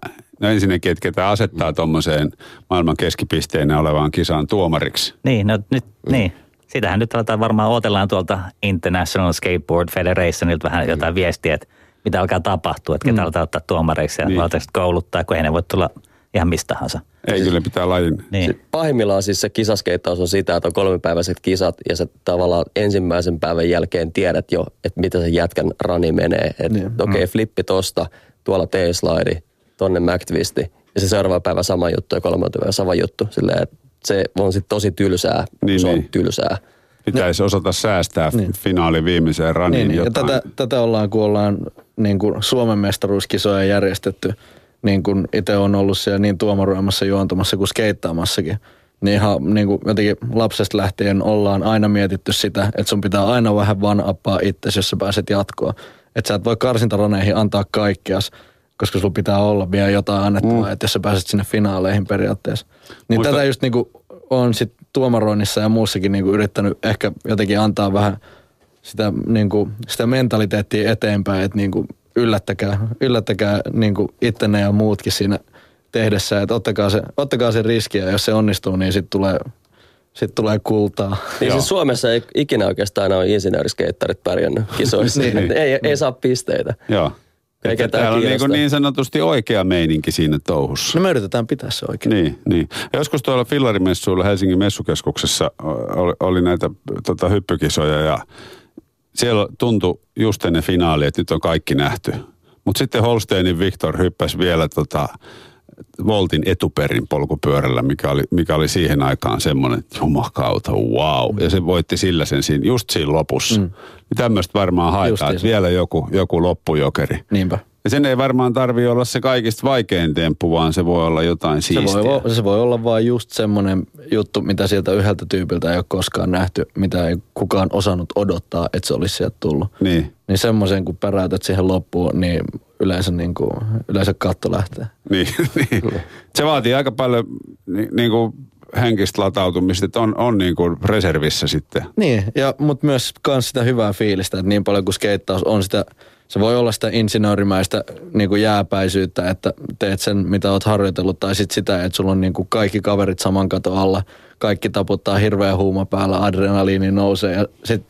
A: No ensinnäkin, että ketä asettaa tuommoiseen maailman keskipisteen olevaan kisaan tuomariksi.
D: Niin, no nyt, mm. niin. Sitähän nyt aletaan varmaan odotellaan tuolta International Skateboard Federationilta vähän jotain viestiä, että mitä alkaa tapahtua, että ketä mm. aletaan ottaa tuomareiksi ja niin. kouluttaa, kun ei ne voi tulla ihan mistä tahansa.
A: Ei kyllä pitää lajin.
C: Niin. Pahimmillaan siis se kisaskeittaus on sitä, että on kolmipäiväiset kisat ja sä tavallaan ensimmäisen päivän jälkeen tiedät jo, että mitä se jätkän rani menee. Että niin. okei, okay, mm. flippi tosta, tuolla T-slide, tonne McTwisti. Ja se seuraava päivä sama juttu ja kolmelta päivä sama juttu. Silleen, että se on sitten tosi tylsää, niin, se on niin. tylsää.
A: Pitäisi osata säästää niin. finaali viimeiseen raniin niin,
E: jotain. Ja tätä, tätä ollaan, kun ollaan niin kuin Suomen mestaruuskisoja järjestetty, niin kuin itse on ollut siellä niin tuomaroimassa, juontamassa kuin skeittaamassakin, Niin ihan niin kuin jotenkin lapsesta lähtien ollaan aina mietitty sitä, että sun pitää aina vähän van appaa itsesi, jos sä pääset jatkoa. Että sä et voi karsintaroneihin antaa kaikkeas, koska sulla pitää olla vielä jotain annettavaa, mm. että jos sä pääset sinne finaaleihin periaatteessa. Niin
A: Muista-
E: tätä just niinku on sit tuomaroinnissa ja muussakin niinku yrittänyt ehkä jotenkin antaa vähän sitä, niinku, sitä mentaliteettia eteenpäin, että niinku yllättäkää, yllättäkää niinku ittenne ja muutkin siinä tehdessä, että ottakaa se, ottakaa se riski ja jos se onnistuu, niin sitten tulee, sit tulee kultaa.
C: Niin siis Suomessa ei ikinä oikeastaan ole insinööriskeittarit pärjännyt kisoissa.
E: Niin.
C: ei, ei saa pisteitä.
A: Joo.
C: Ketään
A: täällä on niin, niin sanotusti oikea meininki siinä touhussa.
E: No me yritetään pitää se oikein.
A: Niin, niin. Joskus tuolla fillarimessuilla Helsingin messukeskuksessa oli, oli näitä tota, hyppykisoja ja siellä tuntui just ennen finaali, että nyt on kaikki nähty. Mutta sitten Holsteinin Viktor hyppäsi vielä tota, Voltin etuperin polkupyörällä, mikä oli, mikä oli siihen aikaan semmoinen, että jumakauta, wow. Ja se voitti sillä sen siinä, just siinä lopussa. Mm. Niin tämmöistä varmaan haetaan, että vielä joku, joku loppujokeri.
E: Niinpä.
A: Ja sen ei varmaan tarvi olla se kaikista vaikein temppu, vaan se voi olla jotain
E: Se
A: siistiä.
E: voi, o- se voi olla vain just semmoinen juttu, mitä sieltä yhdeltä tyypiltä ei ole koskaan nähty, mitä ei kukaan osannut odottaa, että se olisi sieltä tullut.
A: Niin,
E: Niin semmoisen, kun päräytät siihen loppuun, niin yleensä, niin kuin, yleensä katto lähtee.
A: niin, niin. Se vaatii aika paljon ni, niin kuin henkistä latautumista, että on, on niin kuin reservissä sitten.
E: Niin, ja, mutta myös kans sitä hyvää fiilistä, että niin paljon kuin skeittaus on sitä, se voi olla sitä insinöörimäistä niin kuin jääpäisyyttä, että teet sen, mitä oot harjoitellut, tai sitten sitä, että sulla on niin kuin kaikki kaverit saman katon alla, kaikki taputtaa hirveä huuma päällä, adrenaliini nousee, ja sit,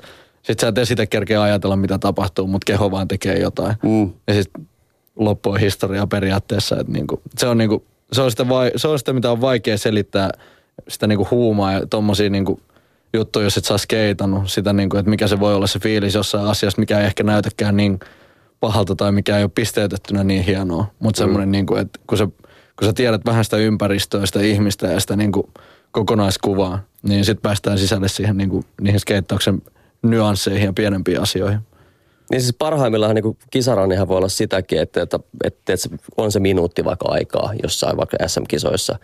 E: sit sä et edes itse kerkeä ajatella, mitä tapahtuu, mutta keho vaan tekee jotain.
A: Mm.
E: Ja sitten loppu on historiaa periaatteessa, että niinku, se, on niinku, se, on sitä vai, se on sitä, mitä on vaikea selittää, sitä niinku huumaa ja tommosia niinku juttuja, jos et saa skeitannut, sitä niinku, että mikä se voi olla se fiilis jossain asiassa, mikä ei ehkä näytäkään niin pahalta tai mikä ei ole pisteytettynä niin hienoa. Mutta semmoinen, niinku, että kun sä, kun sä tiedät vähän sitä ympäristöä, sitä ihmistä ja sitä niinku kokonaiskuvaa, niin sitten päästään sisälle siihen niinku, niihin skeittauksen nyansseihin ja pienempiin asioihin.
C: Niin siis parhaimmillaan niin kisarannihan voi olla sitäkin, että, että, että, että on se minuutti vaikka aikaa jossain vaikka SM-kisoissa.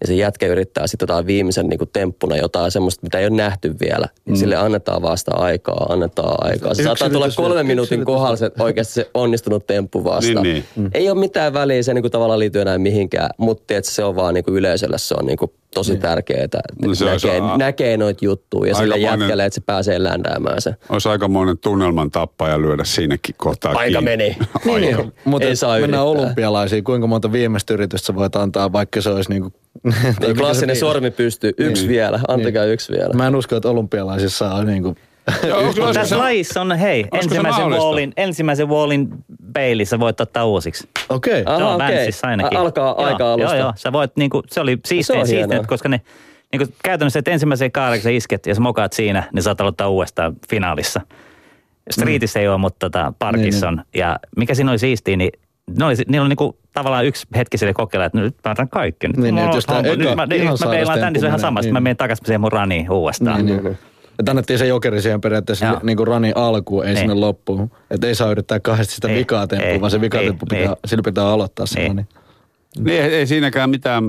C: Ja se jätkä yrittää sitten jotain viimeisen niin temppuna jotain semmoista, mitä ei ole nähty vielä. Niin sille annetaan vasta aikaa, annetaan aikaa. Se saattaa tulla kolmen minuutin kohdalla se oikeasti se onnistunut temppu vasta.
A: Niin, niin.
C: Ei ole mitään väliä, se niin kuin tavallaan liittyy enää mihinkään, mutta se on vaan niin kuin yleisölle se on niin kuin tosi tärkeää, että
A: No se
C: näkee,
A: a-
C: näkee noita juttuja ja sille jätkälle, että se pääsee ländäämään se.
A: Olisi aikamoinen tunnelman tappaja lyödä siinäkin kohtaa
C: Aika
A: kiinni.
C: meni.
A: Ai
C: Niin, niin.
E: Mutta
C: Ei saa
E: mennään
C: yrittää.
E: olympialaisiin. Kuinka monta viimeistä yritystä voit antaa, vaikka se olisi niinku...
C: Niin klassinen sormi pystyy. Yksi
E: Niin.
C: vielä. Antakaa yksi vielä.
E: Mä en usko, että olympialaisissa on niinku...
D: Tässä
A: se-
D: lajissa on, hei,
A: se
D: ensimmäisen wallin, ensimmäisen wallin peilissä voit ottaa uusiksi.
E: Okei. Okay.
D: Se on. Vänssissä ainakin.
C: Alkaa
D: joo,
C: aika alusta.
D: Joo, joo. Sä voit, niinku, se oli
C: hienoa.
D: siistiä koska ne niinku, käytännössä, että ensimmäiseen sä isket ja sä mokaat siinä, niin saat aloittaa uudestaan finaalissa. Streetissä ei ole, mutta tota, parkissa
E: Niin,
D: on. Ja mikä siinä oli siistiä, niin ne oli, niillä on niinku tavallaan yksi hetki sille kokeilla, että nyt mä otan kaikki. Nyt,
E: Niin,
D: mulla
E: niin, jos eka
D: nyt mä, nyt mä peilaan tän, niin se on ihan sama.
E: menee,
D: Sitten mä
E: niin.
D: menen takaisin siihen mun raniin uudestaan.
E: Niin, niin. Että annettiin se jokeri siihen periaatteessa
D: Joo.
E: niinku rani alkuun, ei
D: Niin.
E: sinne loppuun. Että ei saa yrittää kahdesti sitä
D: Ei,
E: vikaa temppua,
D: ei,
E: vaan se vika
D: ei,
E: temppu pitää,
D: ei.
E: sillä pitää aloittaa se.
D: Ei.
E: Niin.
A: Niin, ei, ei siinäkään mitään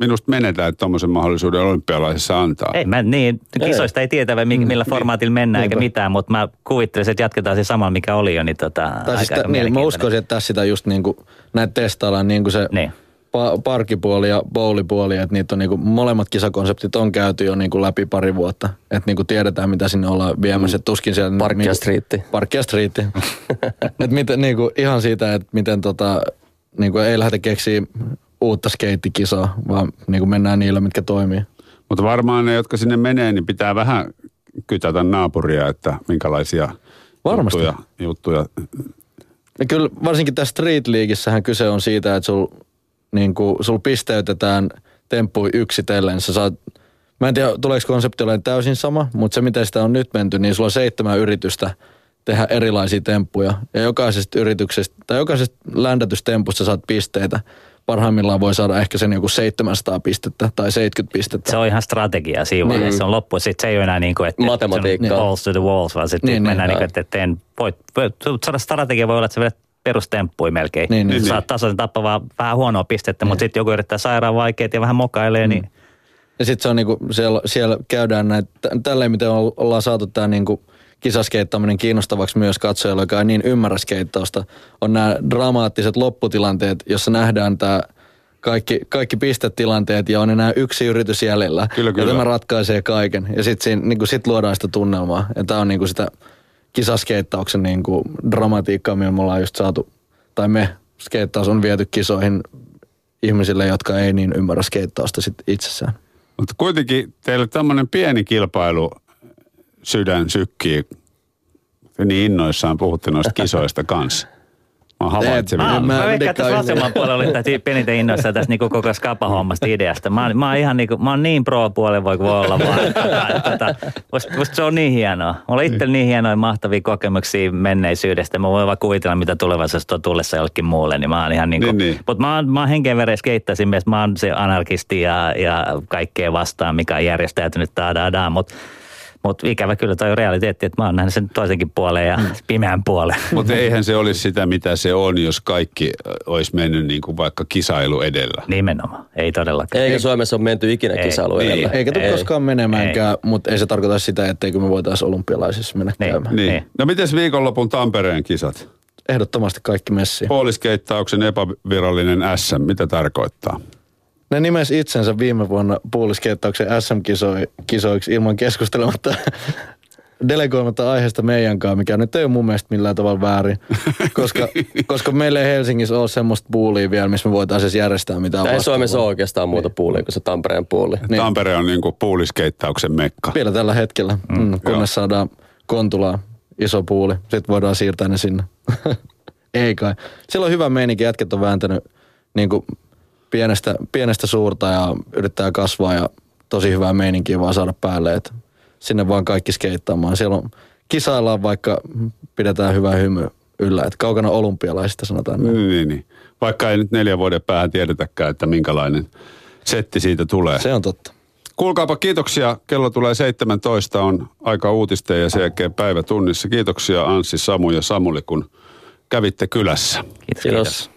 A: minusta menetä, että tuommoisen mahdollisuuden olympialaisissa antaa.
D: Ei, mä, niin, kisoista ei tietä, mi- millä formaatilla mennään eikä
E: Niinpä.
D: mitään, mutta mä kuvittelisin, että jatketaan se sama, mikä oli jo, niin tota,
E: Tai
D: aika,
E: siis
D: aika
E: niin, mä uskoisin, että tässä sitä just niinku, näitä testaillaan niin kuin se
D: Niin.
E: Pa- parkipuoli ja bowlipuoli, että niitä on niinku, molemmat kisakonseptit on käyty jo niinku läpi pari vuotta. Että niinku tiedetään, mitä sinne ollaan viemässä. Mm. Tuskin siellä...
C: Parkki ja striitti.
E: Parkki ja striitti. Et miten, niinku, ihan siitä, että miten tota, niinku, ei lähdetä keksiä uutta skeittikisaa, vaan niinku mennään niillä, mitkä toimii.
A: Mutta varmaan ne, jotka sinne menee, niin pitää vähän kytätä naapuria, että minkälaisia
E: Varmasti.
A: juttuja, juttuja.
E: Ja kyllä varsinkin tässä Street Leagueissähän kyse on siitä, että sul, niin kuin, sul pisteytetään temppui yksitellen. Sä saat, mä en tiedä, tuleeko konsepti olemaan täysin sama, mutta se miten sitä on nyt menty, niin sulla on seitsemän yritystä tehdä erilaisia temppuja. Ja jokaisesta yrityksestä, tai jokaisesta ländätystempusta saat pisteitä. Parhaimmillaan voi saada ehkä sen joku 700 pistettä tai 70 pistettä.
D: Se on ihan strategia siinä
E: Niin.
D: vaiheessa. Se on loppu. Sitten se ei ole enää niin kuin, että on balls to the walls, vaan sitten
E: Niin,
D: niin, mennään
E: niin.
D: niin, kuin, että teen, voit, voit, saada strategia voi olla, että sä vedät perustemppuja melkein.
E: Niin, niin.
D: Saat tasaisen tappavaa vähän huonoa pistettä, mutta sitten joku yrittää sairaan vaikeet ja vähän mokailee, niin
E: Ja sitten se on niinku, siellä, siellä käydään näitä, tä- tälleen miten ol- ollaan saatu tämä niinku kisaskeittaaminen kiinnostavaksi myös katsojalle, joka ei niin ymmärrä skeittausta, on nämä dramaattiset lopputilanteet, jossa nähdään tämä kaikki, kaikki pistetilanteet ja on enää yksi yritys jäljellä.
A: Kyllä, kyllä.
E: Ja tämä ratkaisee kaiken. Ja sitten niinku sit luodaan sitä tunnelmaa. Ja tämä on niinku sitä kisaskeittauksen niinku dramatiikkaa, millä me ollaan just saatu, tai me skeittaus on viety kisoihin ihmisille, jotka ei niin ymmärrä skeittausta sit itsessään.
A: Mutta kuitenkin teille tämmöinen pieni kilpailu sydän sykkii. Niin innoissaan puhutte noista kisoista kanssa. Mä havaitsen.
E: Mä-
D: Mä,
E: mä
D: veikkaan, että vasemman puolella oli tätä penitä innoissa tästä niinku koko skapa-hommasta ideasta. Mä, oon- mä, oon ihan niinku, mä oon niin pro-puoli voi voi olla vaan. Tota, tota, musta, musta se on niin hienoa. Mulla on itsellä niin hienoja mahtavia kokemuksia menneisyydestä. Mä voin vaan kuvitella, mitä tulevaisuudessa on tullessa jollekin muulle. Niin mä oon ihan niinku,
A: Niin, niin.
D: Mutta mä oon, mä oon henkeen skeittasin myös. Mä oon se anarkisti ja, ja kaikkea vastaan, mikä on järjestäytynyt. Tadaa, mutta mutta ikävä kyllä toi on realiteetti, että mä oon nähnyt sen toisenkin puolen ja pimeän puolen.
A: Mutta eihän se olisi sitä, mitä se on, jos kaikki ö, olisi mennyt niin kuin vaikka kisailu edellä.
D: Nimenomaan, ei todellakaan.
C: Eikä Suomessa ole menty ikinä
D: Ei,
C: kisailu
A: niin.
C: edellä.
E: Eikä tule
C: Ei.
E: koskaan menemäänkään, mutta ei se tarkoita sitä, etteikö me voitaisiin olympialaisissa mennä
D: Niin.
E: käymään.
A: Niin.
D: Niin.
A: No miten Viikonlopun Tampereen kisat?
E: Ehdottomasti kaikki messiä.
A: Puoliskeittauksen epävirallinen S, mitä tarkoittaa?
E: Ne nimesi itsensä viime vuonna puoliskeittauksen SM-kisoiksi ilman keskustelematta delegoimatta aiheesta meidänkaan, mikä nyt ei ole mun mielestä millään tavalla väärin. Koska, koska meillä ei Helsingissä ole semmoista puulia vielä, missä me voitaisiin edes järjestää mitään
C: Ei Suomessa ole oikeastaan muuta puulia kuin se Tampereen puuli.
E: Niin.
A: Tampere on niin kuin puoliskeittauksen mekka.
E: Vielä tällä hetkellä, mm, kunnes saadaan Kontulaa iso puuli. Sitten voidaan siirtää ne sinne. ei kai. Siellä on hyvä meininki, jätket on vääntänyt niin kuin pienestä, pienestä suurta ja yrittää kasvaa ja tosi hyvää meininkiä vaan saada päälle. Et sinne vaan kaikki skeittaamaan. Siellä on, kisaillaan vaikka pidetään hyvää hymy yllä. Et kaukana olympialaisista sanotaan näin.
A: Niin, niin, niin. Vaikka ei nyt neljän vuoden päähän tiedetäkään, että minkälainen setti siitä tulee.
E: Se on totta.
A: Kuulkaapa kiitoksia. Kello tulee 17, on aika uutisten ja sen jälkeen päivä tunnissa. Kiitoksia Anssi, Samu ja Samuli, kun kävitte kylässä.
C: Kiitos,
D: Kiitos.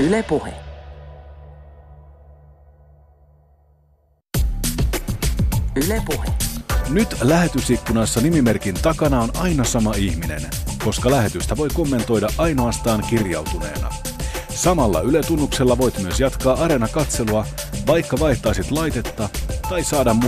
F: Yle Puhe. Yle Puhe.
G: Nyt lähetysikkunassa nimimerkin takana on aina sama ihminen, koska lähetystä voi kommentoida ainoastaan kirjautuneena. Samalla Yle-tunnuksella voit myös jatkaa Areena-katselua, vaikka vaihtaisit laitetta tai saada muista